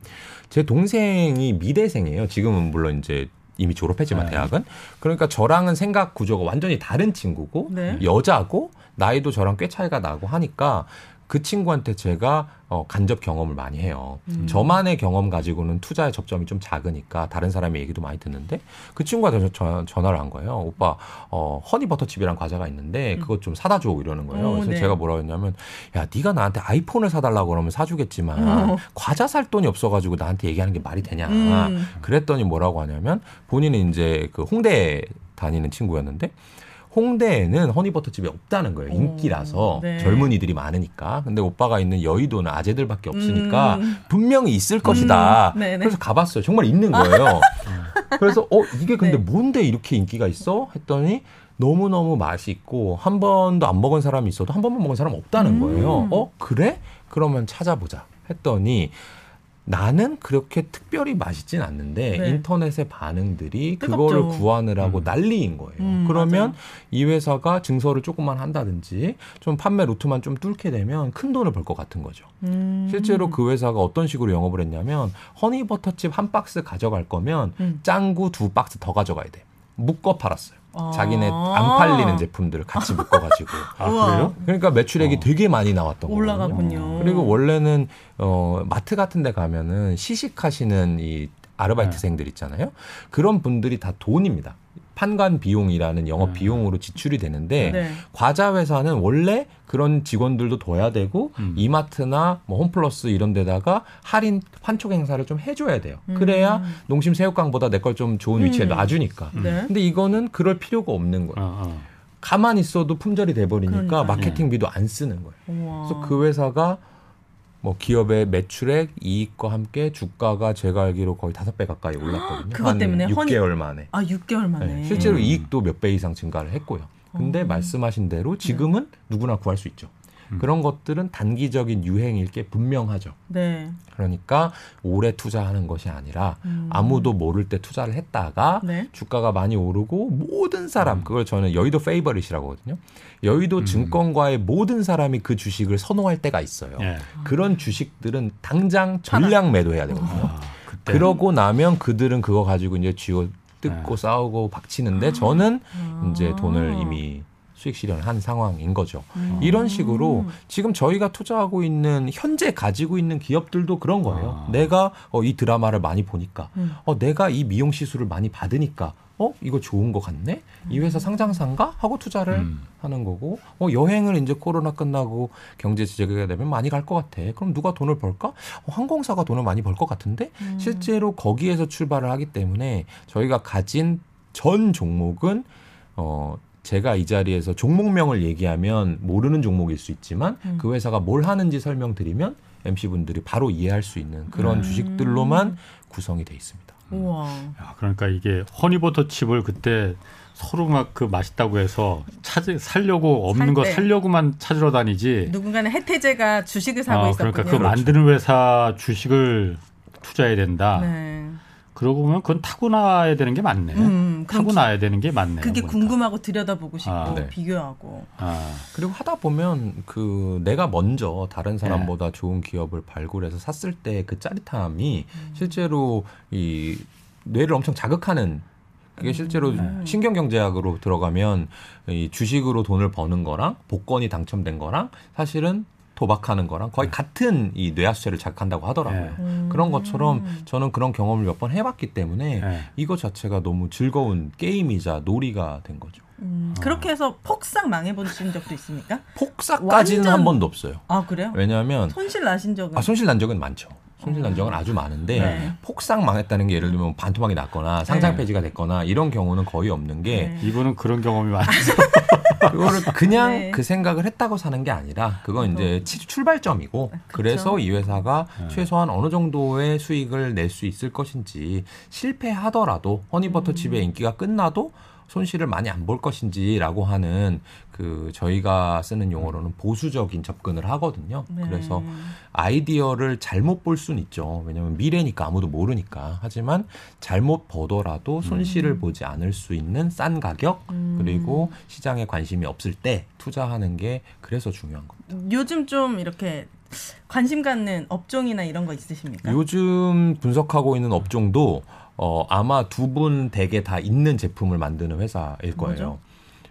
제 동생이 미대생이에요. 지금은 물론 이제 이미 졸업했지만 네. 대학은 그러니까 저랑은 생각 구조가 완전히 다른 친구고 네. 여자고 나이도 저랑 꽤 차이가 나고 하니까 그 친구한테 제가 어, 간접 경험을 많이 해요. 음. 저만의 경험 가지고는 투자의 접점이 좀 작으니까 다른 사람의 얘기도 많이 듣는데 그 친구가 저, 저, 전화를 한 거예요. 오빠, 어, 허니버터칩이란 과자가 있는데 그것 좀 사다 줘 이러는 거예요. 오, 그래서 네. 제가 뭐라고 했냐면 야, 네가 나한테 아이폰을 사달라고 그러면 사주겠지만 어. 과자 살 돈이 없어가지고 나한테 얘기하는 게 말이 되냐. 음. 그랬더니 뭐라고 하냐면 본인은 이제 그 홍대 다니는 친구였는데 홍대에는 허니버터집이 없다는 거예요. 인기라서 오, 네. 젊은이들이 많으니까. 근데 오빠가 있는 여의도는 아재들밖에 없으니까 음. 분명히 있을 것이다. 네네. 그래서 가봤어요. 정말 있는 거예요. 그래서 어 이게 근데 네. 뭔데 이렇게 인기가 있어? 했더니 너무 너무 맛이 있고 한 번도 안 먹은 사람이 있어도 한 번만 먹은 사람 없다는 음. 거예요. 어 그래? 그러면 찾아보자. 했더니 나는 그렇게 특별히 맛있진 않는데 네. 인터넷의 반응들이 뜨겁죠. 그거를 구하느라고 음. 난리인 거예요. 음, 그러면 맞아요. 이 회사가 증서를 조금만 한다든지 좀 판매 루트만 좀 뚫게 되면 큰 돈을 벌 것 같은 거죠. 음. 실제로 그 회사가 어떤 식으로 영업을 했냐면 허니버터칩 한 박스 가져갈 거면 음. 짱구 두 박스 더 가져가야 돼. 묶어 팔았어요. 아. 자기네 안 팔리는 제품들을 같이 묶어가지고. 아. 그래요? 그러니까 매출액이 어. 되게 많이 나왔던 거예요. 올라가군요. 그리고 원래는 어 마트 같은 데 가면은 시식하시는 이 아르바이트생들 있잖아요. 그런 분들이 다 돈입니다. 판관 비용이라는 영업 음. 비용으로 지출이 되는데 네. 과자 회사는 원래 그런 직원들도 둬야 되고 음. 이마트나 뭐 홈플러스 이런 데다가 할인 환촉 행사를 좀 해줘야 돼요. 음. 그래야 농심 새우깡보다 내 걸 좀 좋은 위치에 음. 놔주니까. 네. 근데 이거는 그럴 필요가 없는 거예요. 어, 어. 가만히 있어도 품절이 돼버리니까 그러니까요. 마케팅비도 안 쓰는 거예요. 우와. 그래서 그 회사가 뭐 기업의 매출액, 이익과 함께 주가가 제가 알기로 거의 다섯 배 가까이 올랐거든요. 그것 한 때문에 허니- 6개월 만에. 아 6개월 만에. 네, 실제로 음. 이익도 몇 배 이상 증가를 했고요. 근데 어. 말씀하신 대로 지금은 누구나 구할 수 있죠. 음. 그런 것들은 단기적인 유행일 게 분명하죠. 네. 그러니까 오래 투자하는 것이 아니라 음. 아무도 모를 때 투자를 했다가 네. 주가가 많이 오르고 모든 사람 음. 그걸 저는 여의도 페이버릿이라고 하거든요. 여의도 음. 증권가의 모든 사람이 그 주식을 선호할 때가 있어요. 예. 그런 주식들은 당장 전량 매도해야 되거든요. 아. 그러고 나면 그들은 그거 가지고 이제 쥐고 뜯고 네. 싸우고 박치는데 저는 아. 이제 돈을 이미 수익 실현을 한 상황인 거죠. 음. 이런 식으로 지금 저희가 투자하고 있는 현재 가지고 있는 기업들도 그런 거예요. 아. 내가 어, 이 드라마를 많이 보니까, 음. 어, 내가 이 미용 시술을 많이 받으니까, 어, 이거 좋은 거 같네? 이 회사 상장사인가? 하고 투자를 음. 하는 거고, 어, 여행을 이제 코로나 끝나고 경제 지적이 되면 많이 갈 것 같아. 그럼 누가 돈을 벌까? 어, 항공사가 돈을 많이 벌 것 같은데? 음. 실제로 거기에서 출발을 하기 때문에 저희가 가진 전 종목은, 어, 제가 이 자리에서 종목명을 얘기하면 모르는 종목일 수 있지만 음. 그 회사가 뭘 하는지 설명드리면 MC분들이 바로 이해할 수 있는 그런 음. 주식들로만 구성이 돼 있습니다. 우와. 야, 그러니까 이게 허니버터 칩을 그때 서로 막 그 맛있다고 해서 찾 살려고 없는 살거 때. 살려고만 찾으러 다니지. 누군가는 혜태제가 주식을 사고 아, 있었군요. 그러니까 그 만드는 회사 주식을 투자해야 된다. 네. 그러고 보면 그건 타고나야 되는 게 맞네. 음, 그럼 타고나야 되는 게 맞네. 그게 보니까. 궁금하고 들여다보고 싶고 아, 네. 비교하고. 아, 그리고 하다 보면 그 내가 먼저 다른 네. 사람보다 좋은 기업을 발굴해서 샀을 때 그 짜릿함이 음. 실제로 이 뇌를 엄청 자극하는 그게 실제로 음. 신경 경제학으로 들어가면 이 주식으로 돈을 버는 거랑 복권이 당첨된 거랑 사실은 도박하는 거랑 거의 같은 이 뇌하수체를 자극한다고 하더라고요. 네. 음. 그런 것처럼 저는 그런 경험을 몇 번 해봤기 때문에 네. 이거 자체가 너무 즐거운 게임이자 놀이가 된 거죠. 음, 그렇게 해서 폭삭 망해보신 적도 있습니까? 폭삭까지는 완전- 한 번도 없어요. 아 그래요? 왜냐하면 손실 나신 적은? 아, 손실 난 적은 많죠. 손실 난 적은 아주 많은데 네. 폭삭 망했다는 게 예를 들면 반토막이 났거나 상장 네. 폐지가 됐거나 이런 경우는 거의 없는 게 네. 이분은 그런 경험이 많아서 그거를 그냥 네. 그 생각을 했다고 사는 게 아니라 그건 이제 치- 출발점이고 그쵸. 그래서 이 회사가 네. 최소한 어느 정도의 수익을 낼 수 있을 것인지 실패하더라도 허니버터 칩의 인기가 끝나도 손실을 많이 안 볼 것인지라고 하는 그 저희가 쓰는 용어로는 보수적인 접근을 하거든요. 네. 그래서 아이디어를 잘못 볼 수는 있죠. 왜냐하면 미래니까 아무도 모르니까. 하지만 잘못 보더라도 손실을 보지 않을 수 있는 싼 가격 음. 그리고 시장에 관심이 없을 때 투자하는 게 그래서 중요한 겁니다. 요즘 좀 이렇게 관심 갖는 업종이나 이런 거 있으십니까? 요즘 분석하고 있는 업종도 어, 아마 두 분 댁에 다 있는 제품을 만드는 회사일 거예요.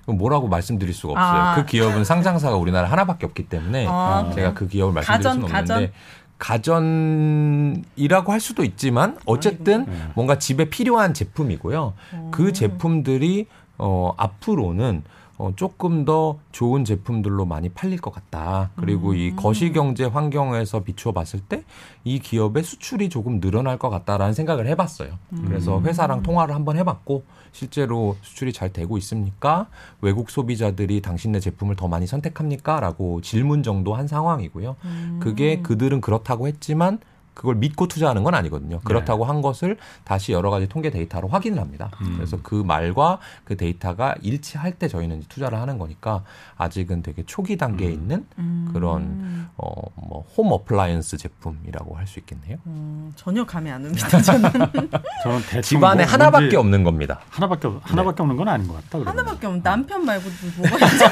그럼 뭐라고 말씀드릴 수가 없어요. 아. 그 기업은 상장사가 우리나라 하나밖에 없기 때문에 아, 제가? 그 기업을 말씀드릴 가전, 수는 가전? 없는데 가전 이라고 할 수도 있지만 어쨌든 네. 뭔가 집에 필요한 제품이고요. 어. 그 제품들이 어 앞으로는 어 조금 더 좋은 제품들로 많이 팔릴 것 같다. 그리고 이 음. 거시 경제 환경에서 비추어 봤을 때 이 기업의 수출이 조금 늘어날 것 같다라는 생각을 해봤어요. 음. 그래서 회사랑 통화를 한번 해봤고 실제로 수출이 잘 되고 있습니까? 외국 소비자들이 당신네 제품을 더 많이 선택합니까?라고 질문 정도 한 상황이고요. 음. 그게 그들은 그렇다고 했지만 그걸 믿고 투자하는 건 아니거든요. 그렇다고 한 것을 다시 여러 가지 통계 데이터로 확인을 합니다. 음. 그래서 그 말과 그 데이터가 일치할 때 저희는 투자를 하는 거니까 아직은 되게 초기 단계에 음. 있는 음. 그런 어뭐 home appliance 제품이라고 할 수 있겠네요. 음, 전혀 감이 안 옵니다. 저는 저는 집안에 뭐 하나밖에 없는 겁니다. 하나밖에 없- 하나밖에 없는 건 아닌 것 같다. 그러면. 하나밖에 없는 남편 말고 뭐가 있죠?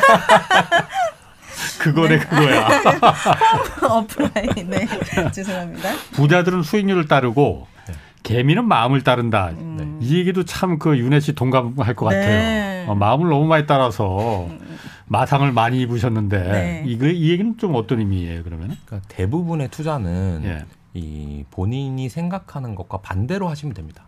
그거네 그거야. 어플라인. 네. 죄송합니다. 부자들은 수익률을 따르고 개미는 마음을 따른다. 음. 이 얘기도 참 그 윤혜 씨 동감할 것 네. 같아요. 어, 마음을 너무 많이 따라서 마상을 많이 입으셨는데 네. 이거 이 얘기는 좀 어떤 의미예요 그러면? 그러니까 대부분의 투자는 예. 이 본인이 생각하는 것과 반대로 하시면 됩니다.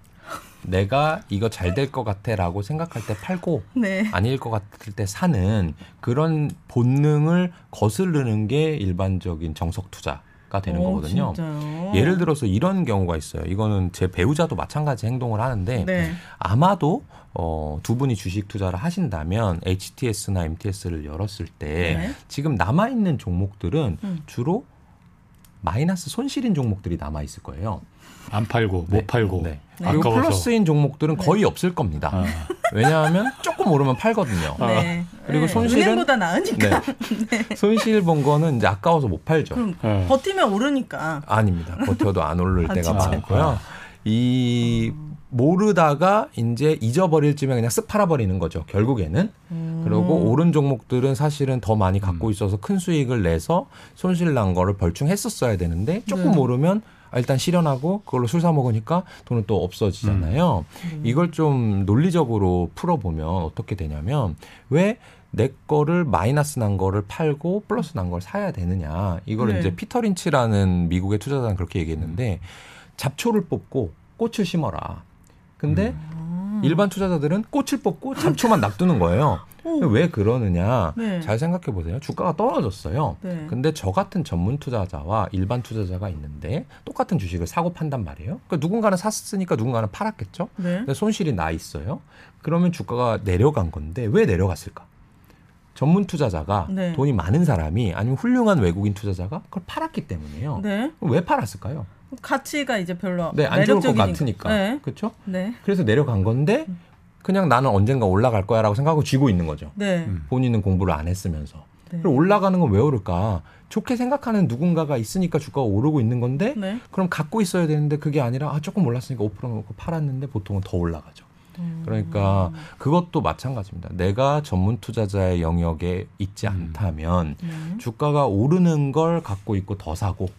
내가 이거 잘 될 것 같아라고 생각할 때 팔고 네. 아닐 것 같을 때 사는 그런 본능을 거스르는 게 일반적인 정석 투자 가 되는 오, 거거든요. 진짜요? 예를 들어서 이런 경우가 있어요. 이거는 제 배우자도 마찬가지 행동을 하는데 네. 아마도 어, 두 분이 주식 투자를 하신다면 HTS나 MTS를 열었을 때 네. 지금 남아 있는 종목들은 음. 주로 마이너스 손실인 종목들이 남아 있을 거예요. 안 팔고 네. 못 팔고 네. 그리고 아까워서. 플러스인 종목들은 거의 없을 겁니다. 아, 왜냐하면 조금 오르면 팔거든요. 네. 그리고 네. 손실은- 은행보다 나으니까. 네. 손실 본 거는 이제 아까워서 못 팔죠. 그럼 예. 버티면 오르니까. 아닙니다. 버텨도 안 오를 아, 때가 진짜? 많고요. 이 모르다가 이제 잊어버릴 쯤에 그냥 쓱 팔아버리는 거죠. 결국에는. 음. 그리고 오른 종목들은 사실은 더 많이 갖고 있어서 큰 수익을 내서 손실 난 거를 벌충했었어야 되는데 조금 네. 오르면 아, 일단 실현하고 그걸로 술 사 먹으니까 돈은 또 없어지잖아요. 음. 이걸 좀 논리적으로 풀어보면 어떻게 되냐면 왜 내 거를 마이너스 난 거를 팔고 플러스 난 걸 사야 되느냐. 이거를 네. 이제 피터 린치라는 미국의 투자자는 그렇게 얘기했는데 잡초를 뽑고 꽃을 심어라. 근데 음. 일반 투자자들은 꽃을 뽑고 잡초만 놔두는 거예요. 오. 왜 그러느냐? 네. 잘 생각해 보세요. 주가가 떨어졌어요. 네. 근데 저 같은 전문 투자자와 일반 투자자가 있는데 똑같은 주식을 사고 판단 말이에요. 그러니까 누군가는 샀으니까 누군가는 팔았겠죠. 네. 근데 손실이 나 있어요. 그러면 주가가 내려간 건데 왜 내려갔을까? 전문 투자자가 네. 돈이 많은 사람이 아니면 훌륭한 외국인 투자자가 그걸 팔았기 때문이에요. 네. 왜 팔았을까요? 가치가 이제 별로 네, 안 좋을 것. 같으니까. 네. 그렇죠? 네. 그래서 내려간 건데 그냥 나는 언젠가 올라갈 거야라고 생각하고 쥐고 있는 거죠. 네. 음. 본인은 공부를 안 했으면서. 네. 그럼 올라가는 건 왜 오를까? 좋게 생각하는 누군가가 있으니까 주가가 오르고 있는 건데 네. 그럼 갖고 있어야 되는데 그게 아니라 아, 조금 올랐으니까 5% 놓고 팔았는데 보통은 더 올라가죠. 음. 그러니까 그것도 마찬가지입니다. 내가 전문 투자자의 영역에 있지 않다면 네. 주가가 오르는 걸 갖고 있고 더 사고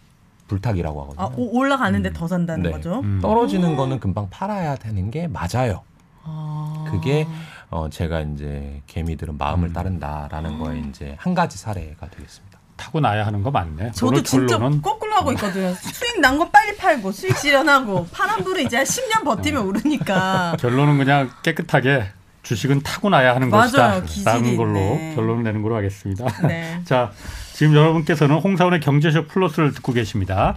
불탁이라고 하거든요. 아, 오- 올라가는데 더 산다는 네. 거죠. 음. 떨어지는 거는 금방 팔아야 되는 게 맞아요. 아. 그게 어 제가 이제 개미들은 마음을 음. 따른다라는 거에 이제 한 가지 사례가 되겠습니다. 타고 나야 하는 거 맞네. 저도 오늘 진짜 결론은 거꾸로 하고 있거든요. 수익 난거 빨리 팔고 수익 실현하고 파란 불은 이제 10년 버티면 오르니까. 결론은 그냥 깨끗하게 주식은 타고 나야 하는 맞아요. 것이다. 라는 걸로 있네. 결론을 내는 걸로 하겠습니다. 네. 자, 지금 여러분께서는 홍사원의 경제쇼 플러스를 듣고 계십니다.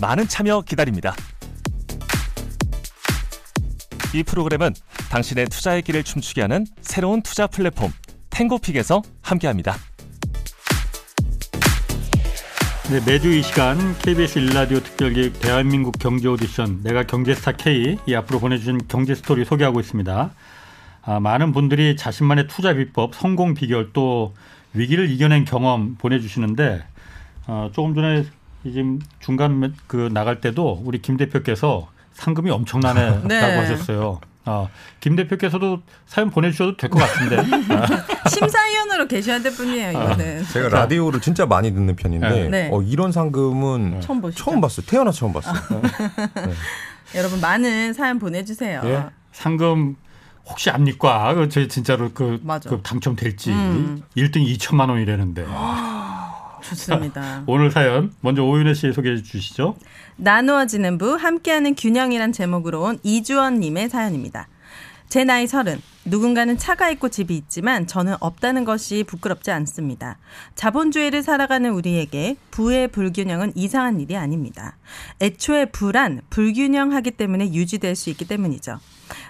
많은 참여 기다립니다. 이 프로그램은 당신의 투자의 길을 춤추게 하는 새로운 투자 플랫폼 탱고픽에서 함께합니다. 네, 매주 이 시간 KBS 일라디오 특별기획 대한민국 경제 오디션 내가 경제스타 K 이 앞으로 보내주신 경제 스토리 소개하고 있습니다. 아, 많은 분들이 자신만의 투자 비법, 성공 비결 또 위기를 이겨낸 경험 보내주시는데 어, 조금 전에 지금 중간 그 나갈 때도 우리 김 대표께서 상금이 엄청나네라고 네. 하셨어요. 아, 김 대표께서도 사연 보내주셔도 될 것 같은데. 아, 심사위원으로 계셔야 될 분이에요, 이거는. 제가 라디오를 진짜 많이 듣는 편인데 네. 어, 이런 상금은 처음 보시죠? 처음 봤어요. 태어나 처음 봤어요. 여러분 많은 사연 보내주세요. 예? 상금 혹시 압니까? 그제 진짜로 그. 그 당첨될지 음. 1등 2천만 원이라는데 좋습니다. 오늘 사연 먼저 오윤혜 씨 소개해 주시죠. 나누어지는 부 함께하는 균형이란 제목으로 온 이주원 님의 사연입니다. 제 나이 서른. 누군가는 차가 있고 집이 있지만 저는 없다는 것이 부끄럽지 않습니다. 자본주의를 살아가는 우리에게 부의 불균형은 이상한 일이 아닙니다. 애초에 불안, 불균형하기 때문에 유지될 수 있기 때문이죠.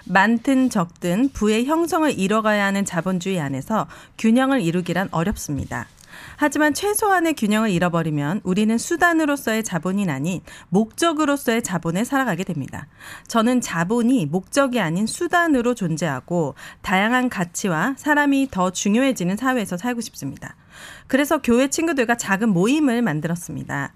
많든 적든 부의 형성을 이뤄가야 하는 자본주의 안에서 균형을 이루기란 어렵습니다. 하지만 최소한의 균형을 잃어버리면 우리는 수단으로서의 자본이 아닌 목적으로서의 자본에 살아가게 됩니다. 저는 자본이 목적이 아닌 수단으로 존재하고 다양한 가치와 사람이 더 중요해지는 사회에서 살고 싶습니다. 그래서 교회 친구들과 작은 모임을 만들었습니다.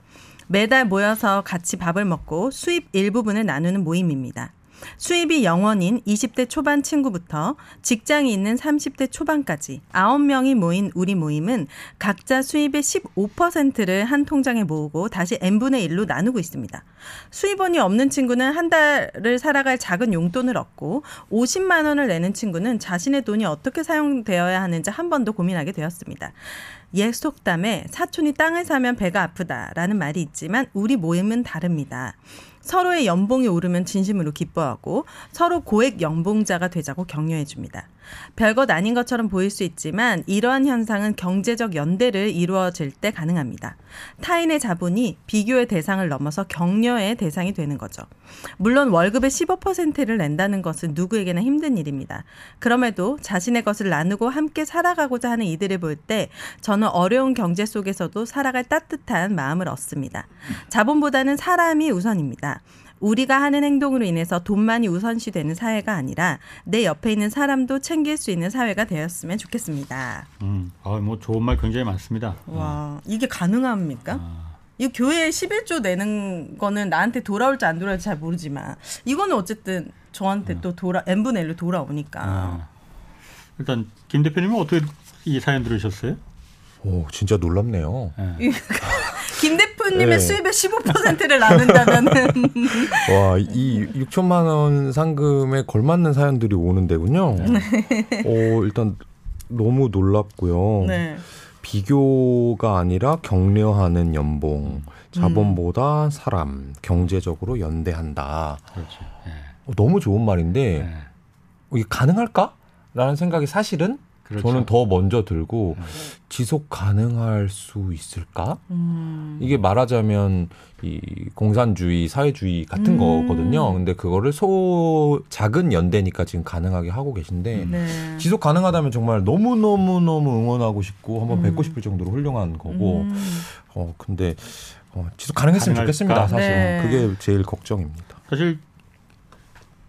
매달 모여서 같이 밥을 먹고 수입 일부분을 나누는 모임입니다. 수입이 0원인 20대 초반 친구부터 직장이 있는 30대 초반까지 9명이 모인 우리 모임은 각자 수입의 15%를 한 통장에 모으고 다시 n분의 1로 나누고 있습니다. 수입원이 없는 친구는 한 달을 살아갈 작은 용돈을 얻고 50만 원을 내는 친구는 자신의 돈이 어떻게 사용되어야 하는지 한 번도 고민하게 되었습니다. 옛 속담에 사촌이 땅을 사면 배가 아프다라는 말이 있지만 우리 모임은 다릅니다. 서로의 연봉이 오르면 진심으로 기뻐하고 서로 고액 연봉자가 되자고 격려해 줍니다. 별것 아닌 것처럼 보일 수 있지만 이러한 현상은 경제적 연대를 이루어질 때 가능합니다. 타인의 자본이 비교의 대상을 넘어서 격려의 대상이 되는 거죠. 물론 월급의 15%를 낸다는 것은 누구에게나 힘든 일입니다. 그럼에도 자신의 것을 나누고 함께 살아가고자 하는 이들을 볼 때 저는 어려운 경제 속에서도 살아갈 따뜻한 마음을 얻습니다. 자본보다는 사람이 우선입니다. 우리가 하는 행동으로 인해서 돈만이 우선시되는 사회가 아니라 내 옆에 있는 사람도 챙길 수 있는 사회가 되었으면 좋겠습니다. 음, 아, 뭐 좋은 말 굉장히 많습니다. 와, 이게 가능합니까? 이 교회에 11조 내는 거는 나한테 돌아올지 안 돌아올지 잘 모르지만 이거는 어쨌든 저한테 또 돌아 n분의 1로 돌아오니까. 아, 일단 김 대표님은 어떻게 이 사연 들으셨어요? 오, 진짜 놀랍네요. 예. 김 대표 님의 네. 수입의 15%를 나눈다면은 와, 이 6천만 원 상금에 걸맞는 사연들이 오는데군요. 오, 일단 너무 놀랍고요. 네. 비교가 아니라 격려하는 연봉, 자본보다 사람, 경제적으로 연대한다. 그렇죠. 예. 어, 너무 좋은 말인데 예. 어, 이게 가능할까? 라는 생각이 사실은 그렇죠. 저는 더 먼저 들고 지속 가능할 수 있을까? 음. 이게 말하자면 이 공산주의, 사회주의 같은 음. 거거든요. 근데 그거를 소 작은 연대니까 지금 가능하게 하고 계신데 네. 지속 가능하다면 정말 너무 너무 너무 응원하고 싶고 한번 음. 뵙고 싶을 정도로 훌륭한 거고. 음. 어 근데 어, 지속 가능했으면 가능할까? 좋겠습니다. 사실 네. 그게 제일 걱정입니다. 사실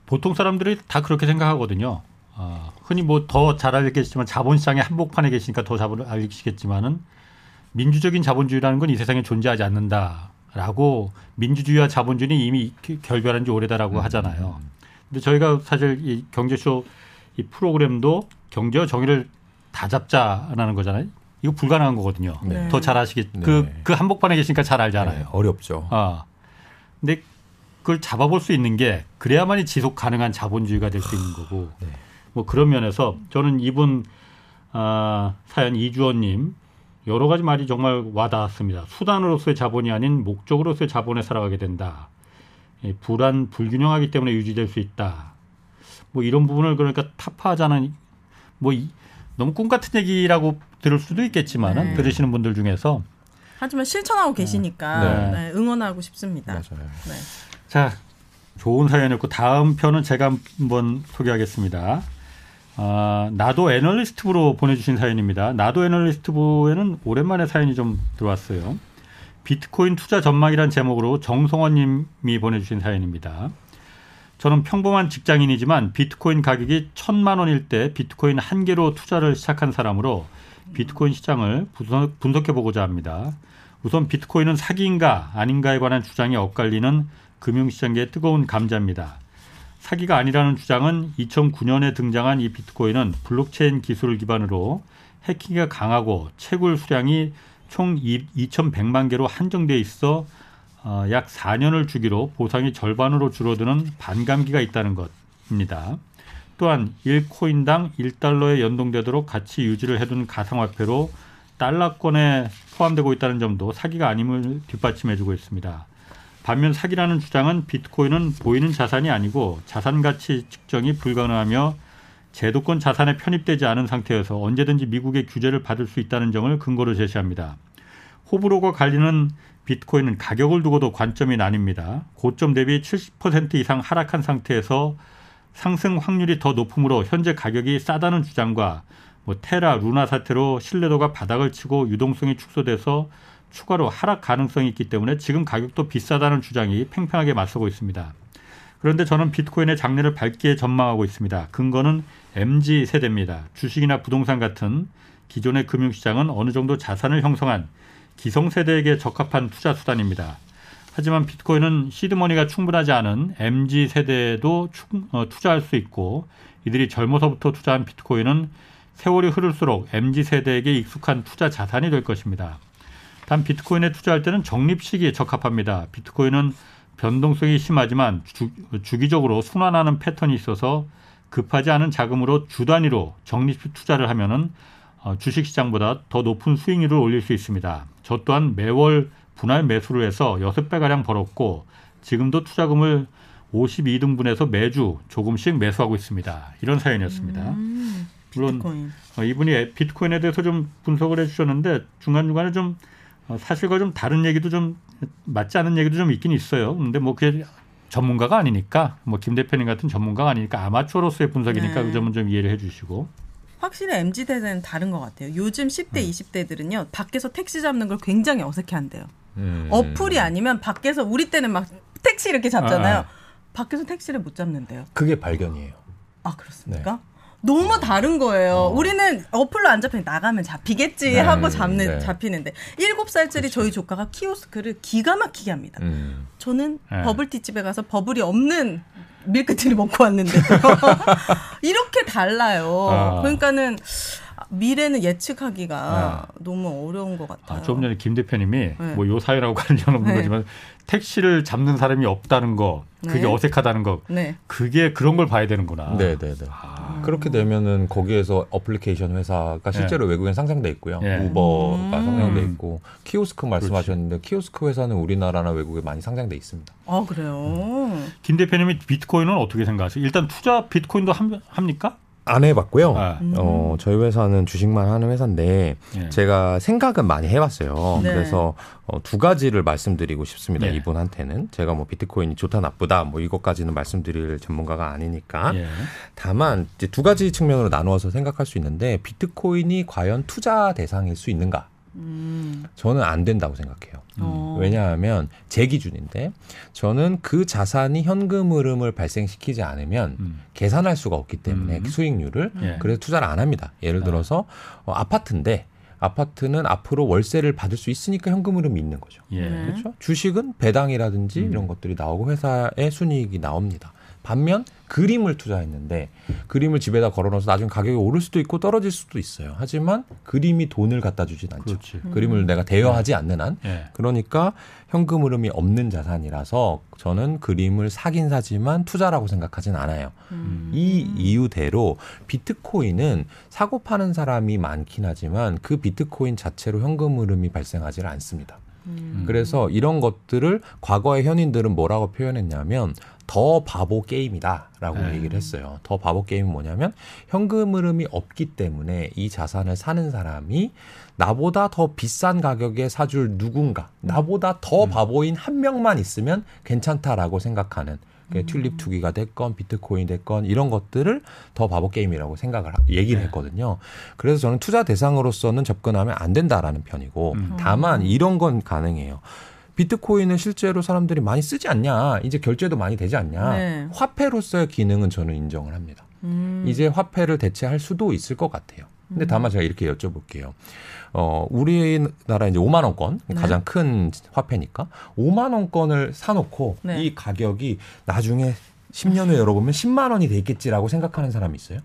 보통 사람들이 다 그렇게 생각하거든요. 아, 흔히 뭐 더 잘 알겠지만 자본시장의 한복판에 계시니까 더 잘 알겠지만은 민주적인 자본주의라는 건 이 세상에 존재하지 않는다라고 민주주의와 자본주의는 이미 결별한 지 오래다라고 하잖아요. 근데 저희가 사실 이 경제쇼 이 프로그램도 경제와 정의를 다 잡자라는 거잖아요. 이거 불가능한 거거든요. 네. 더잘 아시겠 네. 그, 그 한복판에 계시니까 잘 알잖아요. 네, 어렵죠. 아. 근데 그걸 잡아볼 수 있는 게 그래야만이 지속 가능한 자본주의가 될 수 있는 거고. 네. 뭐 그런 면에서 저는 이분 아, 사연 이주원님 여러 가지 말이 정말 와닿았습니다. 수단으로서의 자본이 아닌 목적으로서의 자본에 살아가게 된다. 예, 불안 불균형하기 때문에 유지될 수 있다. 뭐 이런 부분을 그러니까 타파하자는 뭐 이, 너무 꿈 같은 얘기라고 들을 수도 있겠지만은 네. 들으시는 분들 중에서 하지만 실천하고 계시니까 네. 네, 응원하고 싶습니다. 맞아요. 네. 자, 좋은 사연이었고 다음 편은 제가 한번 소개하겠습니다. 아, 나도 애널리스트부로 보내주신 사연입니다. 나도 애널리스트부에는 오랜만에 사연이 좀 들어왔어요. 비트코인 투자 전망이란 제목으로 정성원 님이 보내주신 사연입니다. 저는 평범한 직장인이지만 비트코인 가격이 천만 원일 때 비트코인 한 개로 투자를 시작한 사람으로 비트코인 시장을 분석, 분석해 보고자 합니다. 우선 비트코인은 사기인가 아닌가에 관한 주장이 엇갈리는 금융시장계의 뜨거운 감자입니다. 사기가 아니라는 주장은 2009년에 등장한 이 비트코인은 블록체인 기술을 기반으로 해킹이 강하고 채굴 수량이 총 2,100만 개로 한정돼 있어 어, 약 4년을 주기로 보상이 절반으로 줄어드는 반감기가 있다는 것입니다. 또한 1코인당 1달러에 연동되도록 가치 유지를 해둔 가상화폐로 달러권에 포함되고 있다는 점도 사기가 아님을 뒷받침해주고 있습니다. 반면 사기라는 주장은 비트코인은 보이는 자산이 아니고 자산 가치 측정이 불가능하며 제도권 자산에 편입되지 않은 상태여서 언제든지 미국의 규제를 받을 수 있다는 점을 근거로 제시합니다. 호불호가 갈리는 비트코인은 가격을 두고도 관점이 나뉩니다. 고점 대비 70% 이상 하락한 상태에서 상승 확률이 더 높으므로 현재 가격이 싸다는 주장과 뭐 테라, 루나 사태로 신뢰도가 바닥을 치고 유동성이 축소돼서 추가로 하락 가능성이 있기 때문에 지금 가격도 비싸다는 주장이 팽팽하게 맞서고 있습니다. 그런데 저는 비트코인의 장래를 밝게 전망하고 있습니다. 근거는 MZ 세대입니다. 주식이나 부동산 같은 기존의 금융시장은 어느 정도 자산을 형성한 기성세대에게 적합한 투자 수단입니다. 하지만 비트코인은 시드머니가 충분하지 않은 MZ 세대에도 충- 어, 투자할 수 있고 이들이 젊어서부터 투자한 비트코인은 세월이 흐를수록 MZ 세대에게 익숙한 투자 자산이 될 것입니다. 단 비트코인에 투자할 때는 적립 시기에 적합합니다. 비트코인은 변동성이 심하지만 주, 주기적으로 순환하는 패턴이 있어서 급하지 않은 자금으로 주 단위로 적립 투자를 하면은 어, 주식시장보다 더 높은 수익률을 올릴 수 있습니다. 저 또한 매월 분할 매수를 해서 6배 가량 벌었고 지금도 투자금을 52등분해서 매주 조금씩 매수하고 있습니다. 이런 사연이었습니다. 음, 물론 비트코인. 어, 이분이 비트코인에 대해서 좀 분석을 해주셨는데 중간 중간에 좀 어, 사실과 좀 다른 얘기도 좀 맞지 않은 얘기도 좀 있긴 있어요. 근데 뭐 그게 전문가가 아니니까 뭐 김 대표님 같은 전문가가 아니니까 아마추어로서의 분석이니까 네. 그 점은 좀 이해를 해주시고. 확실히 MZ 세대는 다른 것 같아요. 요즘 10대, 음. 20대들은요 밖에서 택시 잡는 걸 굉장히 어색해한대요. 음. 어플이 아니면 밖에서 우리 때는 막 택시 이렇게 잡잖아요. 아, 아. 밖에서 택시를 못 잡는데요. 그게 발견이에요. 아 그렇습니까? 너무 다른 거예요. 어. 우리는 어플로 안 잡히면 나가면 잡히겠지 네, 하고 잡는 네. 잡히는데 일곱 살짜리 저희 조카가 키오스크를 기가 막히게 합니다. 음. 저는 네. 버블티 집에 가서 버블이 없는 밀크티를 먹고 왔는데 이렇게 달라요. 아. 그러니까는 미래는 예측하기가 너무 어려운 것 같아요. 아, 조금 전에 김 대표님이 네. 뭐요 사연하고 관련 없는 네. 거지만 택시를 잡는 사람이 없다는 거, 그게 네. 어색하다는 거, 네. 그게 그런 걸 봐야 되는구나. 네, 네, 네. 아, 그렇게 되면은 거기에서 어플리케이션 회사가 실제로 외국엔 상장돼 있고요. 예. 우버가 음. 상장돼 있고 키오스크 말씀하셨는데 키오스크 회사는 우리나라나 외국에 많이 상장돼 있습니다. 아 그래요. 김 대표님이 비트코인은 어떻게 생각하세요? 일단 투자 비트코인도 함, 합니까? 안 해봤고요. 아, 음. 어, 저희 회사는 주식만 하는 회사인데 예. 제가 생각은 많이 해봤어요. 네. 그래서 어, 두 가지를 말씀드리고 싶습니다. 네. 이분한테는 제가 뭐 비트코인이 좋다 나쁘다 뭐 이것까지는 말씀드릴 전문가가 아니니까 예. 다만 이제 두 가지 측면으로 나누어서 생각할 수 있는데 비트코인이 과연 투자 대상일 수 있는가? 음. 저는 안 된다고 생각해요. 어. 왜냐하면 제 기준인데 저는 그 자산이 현금 흐름을 발생시키지 않으면 음. 계산할 수가 없기 때문에 음. 수익률을 예. 그래서 투자를 안 합니다. 예를 들어서 어, 아파트인데 아파트는 앞으로 월세를 받을 수 있으니까 현금 흐름이 있는 거죠. 예. 네. 그렇죠? 주식은 배당이라든지 음. 이런 것들이 나오고 회사의 순이익이 나옵니다. 반면 그림을 투자했는데 그림을 집에다 걸어놓어서 나중에 가격이 오를 수도 있고 떨어질 수도 있어요. 하지만 그림이 돈을 갖다 주진 않죠. 그렇지. 그림을 내가 대여하지 않는 한 예. 그러니까 현금 흐름이 없는 자산이라서 저는 그림을 사긴 사지만 투자라고 생각하진 않아요. 음. 이 이유대로 비트코인은 사고 파는 사람이 많긴 하지만 그 비트코인 자체로 현금 흐름이 발생하지 않습니다. 음. 그래서 이런 것들을 과거의 현인들은 뭐라고 표현했냐면 더 바보 게임이다라고 네. 얘기를 했어요. 더 바보 게임은 뭐냐면 현금 흐름이 없기 때문에 이 자산을 사는 사람이 나보다 더 비싼 가격에 사줄 누군가, 나보다 더 바보인 한 명만 있으면 괜찮다라고 생각하는 그게 튤립 투기가 됐건 비트코인 됐건 이런 것들을 더 바보 게임이라고 생각을 하- 얘기를 네. 했거든요. 그래서 저는 투자 대상으로서는 접근하면 안 된다라는 편이고 음. 다만 이런 건 가능해요. 비트코인을 실제로 사람들이 많이 쓰지 않냐, 이제 결제도 많이 되지 않냐, 네. 화폐로서의 기능은 저는 인정을 합니다. 음. 이제 화폐를 대체할 수도 있을 것 같아요. 근데 다만 제가 이렇게 여쭤볼게요. 어, 우리나라 이제 5만 원권 네. 가장 큰 화폐니까 5만 원권을 사놓고 네. 이 가격이 나중에 10년 후에 열어보면 10만 원이 되겠지라고 생각하는 사람이 있어요.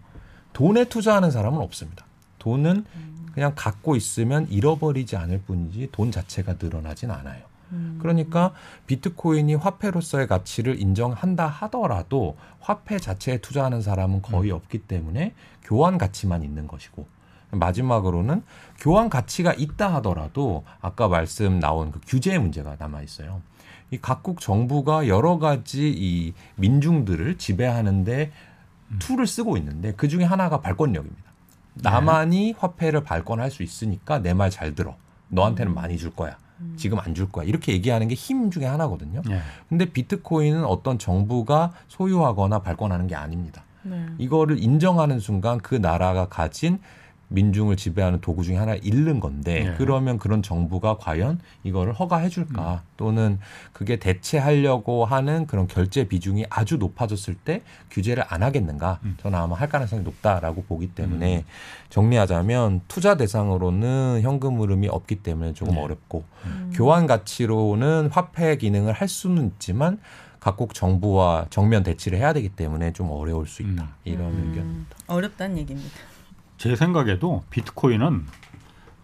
돈에 투자하는 사람은 없습니다. 돈은 그냥 갖고 있으면 잃어버리지 않을 뿐이지 돈 자체가 늘어나진 않아요. 음. 그러니까 비트코인이 화폐로서의 가치를 인정한다 하더라도 화폐 자체에 투자하는 사람은 거의 없기 때문에 교환 가치만 있는 것이고 마지막으로는 교환 가치가 있다 하더라도 아까 말씀 나온 그 규제 문제가 남아 있어요. 이 각국 정부가 여러 가지 이 민중들을 지배하는데 tool을 쓰고 있는데 그 중에 하나가 발권력입니다. 나만이 화폐를 발권할 수 있으니까 내 말 잘 들어. 너한테는 많이 줄 거야. 지금 안 줄 거야. 이렇게 얘기하는 게 힘 중에 하나거든요. 예. 근데 비트코인은 어떤 정부가 소유하거나 발권하는 게 아닙니다. 네. 이거를 인정하는 순간 그 나라가 가진 민중을 지배하는 도구 중에 하나 잃는 건데 예. 그러면 그런 정부가 과연 이거를 허가해 줄까 또는 그게 대체하려고 하는 그런 결제 비중이 아주 높아졌을 때 규제를 안 하겠는가 저는 아마 할 가능성이 높다라고 보기 때문에 정리하자면 투자 대상으로는 현금 흐름이 없기 때문에 조금 네. 어렵고 음. 교환 가치로는 화폐 기능을 할 수는 있지만 각국 정부와 정면 대치를 해야 되기 때문에 좀 어려울 수 있다 음. 이런 음. 의견. 어렵다는 얘기입니다. 제 생각에도 비트코인은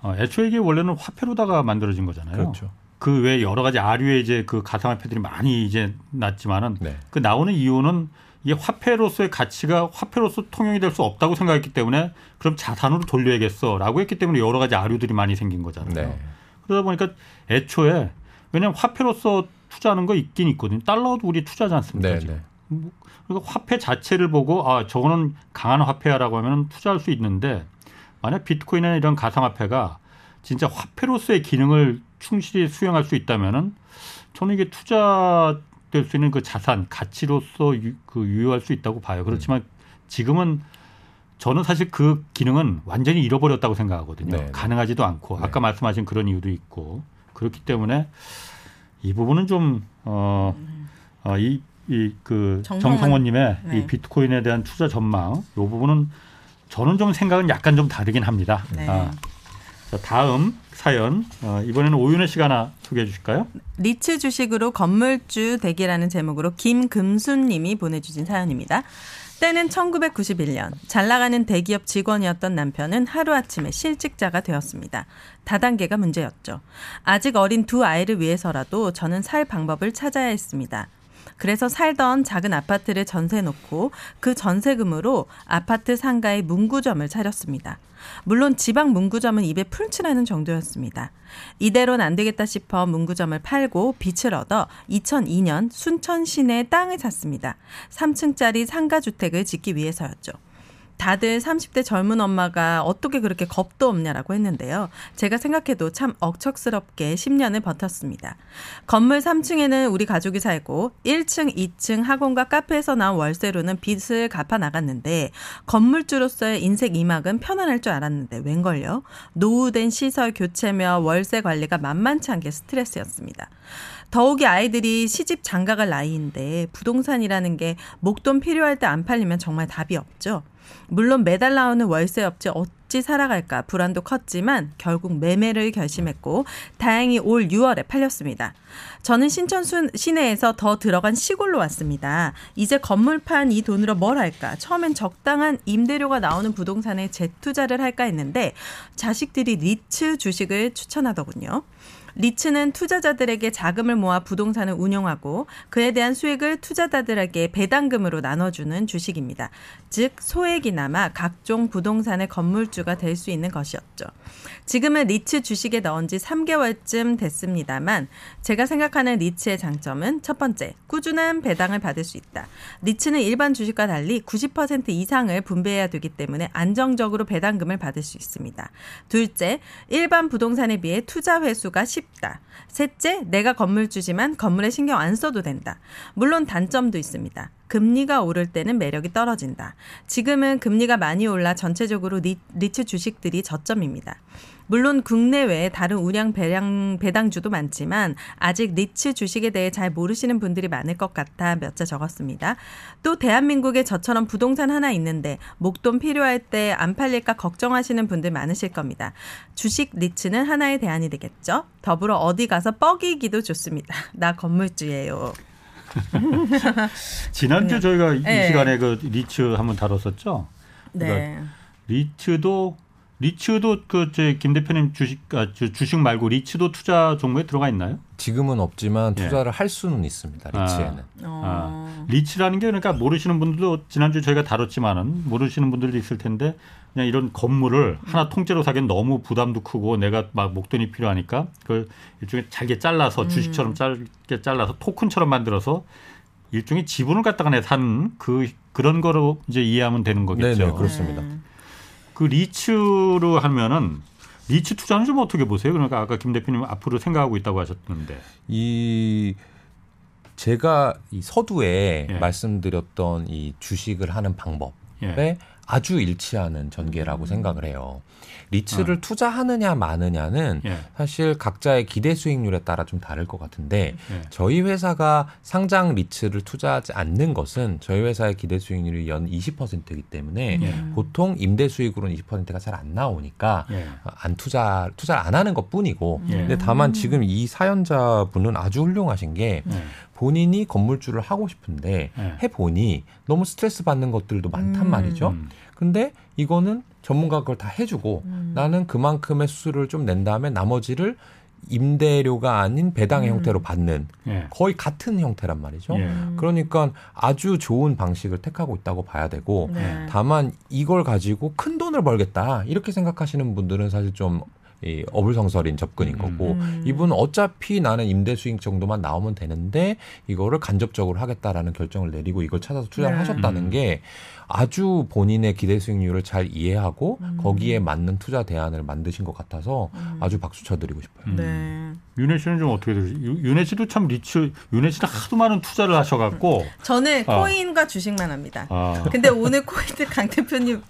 어, 애초에 이게 원래는 화폐로다가 만들어진 거잖아요. 그렇죠. 그외 여러 가지 아류의 이제 그 가상화폐들이 많이 이제 났지만은 네. 그 나오는 이유는 이게 화폐로서의 가치가 화폐로서 통용이 될 수 없다고 생각했기 때문에 그럼 자산으로 돌려야겠어라고 했기 때문에 여러 가지 아류들이 많이 생긴 거잖아요. 네. 그러다 보니까 애초에 왜냐하면 화폐로서 투자하는 거 있긴 있거든요. 달러도 우리 투자하지 않습니까? 네, 지금. 네. 그러니까 화폐 자체를 보고 아 저거는 강한 화폐야라고 하면 투자할 수 있는데 만약 비트코인이나 이런 가상화폐가 진짜 화폐로서의 기능을 충실히 수행할 수 있다면은 저는 이게 투자될 수 있는 그 자산 가치로서 유, 그 유효할 수 있다고 봐요. 그렇지만 지금은 저는 사실 그 기능은 완전히 잃어버렸다고 생각하거든요. 네, 네. 가능하지도 않고 네. 아까 말씀하신 그런 이유도 있고 그렇기 때문에 이 부분은 좀 어, 어, 이, 이, 그, 정성원- 정성원 님의 네. 이 비트코인에 대한 투자 전망, 이 부분은 저는 좀 생각은 약간 좀 다르긴 합니다. 네. 아, 자, 다음 사연, 어, 이번에는 오윤혜 씨가 하나 소개해 주실까요? 리츠 주식으로 건물주 대기라는 제목으로 김금순 님이 보내주신 사연입니다. 때는 1991년 잘 나가는 대기업 직원이었던 남편은 하루아침에 실직자가 되었습니다. 다단계가 문제였죠. 아직 어린 두 아이를 위해서라도 저는 살 방법을 찾아야 했습니다. 그래서 살던 작은 아파트를 전세 놓고 그 전세금으로 아파트 상가에 문구점을 차렸습니다. 물론 지방 문구점은 입에 풀칠하는 정도였습니다. 이대로는 안 되겠다 싶어 문구점을 팔고 빚을 얻어 2002년 순천 시내에 땅을 샀습니다. 3층짜리 상가주택을 짓기 위해서였죠. 다들 30대 젊은 엄마가 어떻게 그렇게 겁도 없냐라고 했는데요. 제가 생각해도 참 억척스럽게 10년을 버텼습니다. 건물 3층에는 우리 가족이 살고 1층, 2층 학원과 카페에서 나온 월세로는 빚을 갚아 나갔는데 건물주로서의 인생 이막은 편안할 줄 알았는데 웬걸요? 노후된 시설 교체며 월세 관리가 만만치 않게 스트레스였습니다. 더욱이 아이들이 시집 장가갈 나이인데 부동산이라는 게 목돈 필요할 때 안 팔리면 정말 답이 없죠. 물론 매달 나오는 월세 없이 어찌 살아갈까 불안도 컸지만 결국 매매를 결심했고 다행히 올 6월에 팔렸습니다. 저는 신천 순- 시내에서 더 들어간 시골로 왔습니다. 이제 건물 판 이 돈으로 뭘 할까? 처음엔 적당한 임대료가 나오는 부동산에 재투자를 할까 했는데 자식들이 리츠 주식을 추천하더군요. 리츠는 투자자들에게 자금을 모아 부동산을 운용하고 그에 대한 수익을 투자자들에게 배당금으로 나눠주는 주식입니다. 즉 소액이나마 각종 부동산의 건물주가 될 수 있는 것이었죠. 지금은 리츠 주식에 넣은 지 3개월쯤 됐습니다만 제가 생각하는 리츠의 장점은 첫 번째, 꾸준한 배당을 받을 수 있다. 리츠는 일반 주식과 달리 90% 이상을 분배해야 되기 때문에 안정적으로 배당금을 받을 수 있습니다. 둘째, 일반 부동산에 비해 투자 회수가 쉽다. 셋째, 내가 건물주지만 건물에 신경 안 써도 된다. 물론 단점도 있습니다. 금리가 오를 때는 매력이 떨어진다. 지금은 금리가 많이 올라 전체적으로 리, 리츠 주식들이 저점입니다. 물론 국내외에 다른 우량 배량, 배당주도 많지만 아직 리츠 주식에 대해 잘 모르시는 분들이 많을 것 같아 몇 자 적었습니다. 또 대한민국에 저처럼 부동산 하나 있는데 목돈 필요할 때 안 팔릴까 걱정하시는 분들 많으실 겁니다. 주식 리츠는 하나의 대안이 되겠죠. 더불어 어디 가서 뻐기기도 좋습니다. 나 건물주예요. 지난주 저희가 네. 이 시간에 그 리츠 한번 다뤘었죠. 네. 리츠도 리츠도 그제김 대표님 주식 아, 주- 주식 말고 리츠도 투자 종목에 들어가 있나요? 지금은 없지만 예. 투자를 할 수는 있습니다. 리츠에는. 어. 아, 리츠라는 게 그러니까 모르시는 분들도 지난주 저희가 다뤘지만은 모르시는 분들도 있을 텐데 그냥 이런 건물을 하나 통째로 사기엔 너무 부담도 크고 내가 막 목돈이 필요하니까 그걸 일종의 잘게 잘라서 주식처럼 짧게 잘라서 토큰처럼 만들어서 일종의 지분을 갖다가 내 산 그 그런 거로 이제 이해하면 되는 거겠죠. 네네 그렇습니다. 음. 그 리츠로 하면은 리츠 투자는 좀 어떻게 보세요? 그러니까 아까 김 대표님 앞으로 생각하고 있다고 하셨는데. 이 제가 이 서두에 예. 말씀드렸던 이 주식을 하는 방법에 예. 아주 일치하는 전개라고 생각을 해요. 리츠를 투자하느냐 마느냐는 예. 사실 각자의 기대 수익률에 따라 좀 다를 것 같은데 예. 저희 회사가 상장 리츠를 투자하지 않는 것은 저희 회사의 기대 수익률이 연 20%이기 때문에 예. 보통 임대 수익으로는 20%가 잘 안 나오니까 예. 안 투자 투자를 안 하는 것 뿐이고 예. 근데 다만 지금 이 사연자분은 아주 훌륭하신 게 예. 본인이 건물주를 하고 싶은데 예. 해 보니 너무 스트레스 받는 것들도 많단 음. 말이죠. 음. 근데 이거는 전문가가 그걸 다 해주고 나는 그만큼의 수수료를 좀 낸 다음에 나머지를 임대료가 아닌 배당의 음. 형태로 받는 예. 거의 같은 형태란 말이죠. 예. 그러니까 아주 좋은 방식을 택하고 있다고 봐야 되고 네. 다만 이걸 가지고 큰 돈을 벌겠다 이렇게 생각하시는 분들은 사실 좀 이 어불성설인 접근인 거고 음. 이분은 어차피 나는 임대 수익 정도만 나오면 되는데 이거를 간접적으로 하겠다라는 결정을 내리고 이걸 찾아서 투자를 네. 하셨다는 음. 게 아주 본인의 기대 수익률을 잘 이해하고 음. 거기에 맞는 투자 대안을 만드신 것 같아서 음. 아주 박수 쳐드리고 싶어요. 네. 윤혜 씨는 좀 어떻게 되세요? 유- 윤혜 씨도 참 리츠, 윤혜 씨는 하도 많은 투자를 하셔갖고. 저는 아. 코인과 주식만 합니다. 아, 근데 오늘 코인들 강 대 표님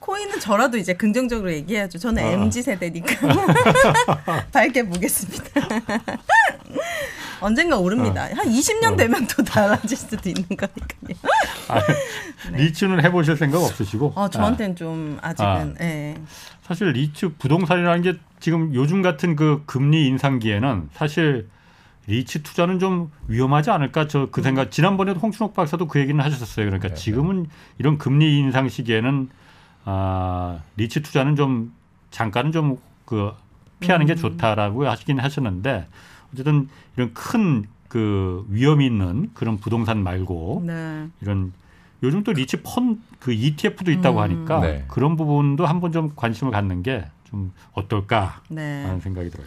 코인은 저라도 이제 긍정적으로 얘기해야죠. 저는 아. MZ 세대니까 밝게 보겠습니다. 언젠가 오릅니다. 한 20년 어. 되면 또 달라질 수도 있는 거니까요. 아, 리츠는 해보실 생각 없으시고. 어, 저한테는 좀 아직은 예. 사실 리츠 부동산이라는 게 지금 요즘 같은 그 금리 인상기에는 사실 리츠 투자는 좀 위험하지 않을까 저 그 생각 지난번에도 홍춘욱 박사도 그 얘기는 하셨었어요. 그러니까 네, 지금은 이런 금리 인상 시기에는 아 리츠 투자는 좀 잠깐은 좀 그 피하는 게 좋다라고 하시긴 하셨는데 어쨌든 이런 큰 그 위험이 있는 그런 부동산 말고 네. 이런 요즘 또 리츠 펀 그 ETF도 있다고 음. 하니까 네. 그런 부분도 한번 좀 관심을 갖는 게 좀 어떨까 네. 하는 생각이 들어요.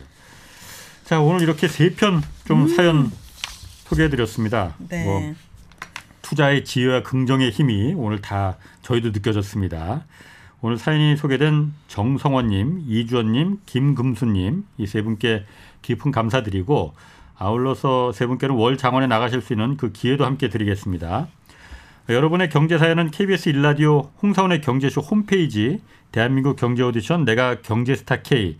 자 오늘 이렇게 세 편 좀 사연 소개해드렸습니다. 음. 네. 뭐 투자의 지혜와 긍정의 힘이 오늘 다 저희도 느껴졌습니다. 오늘 사연이 소개된 정성원님, 이주원님, 김금수님 이 세 분께 깊은 감사드리고 아울러서 세 분께는 월 장원에 나가실 수 있는 그 기회도 함께 드리겠습니다. 여러분의 경제 사연은 KBS 일라디오 홍사원의 경제쇼 홈페이지 대한민국 경제 오디션 내가 경제스타 K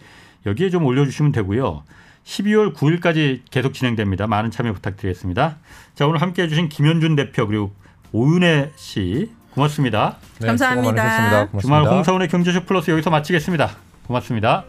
여기에 좀 올려주시면 되고요. 12월 9일까지 계속 진행됩니다. 많은 참여 부탁드리겠습니다. 자 오늘 함께 해 주신 김현준 대표 그리고 오윤혜 씨 고맙습니다. 네, 감사합니다. 고맙습니다. 주말 홍사원의 경제쇼 플러스 여기서 마치겠습니다. 고맙습니다.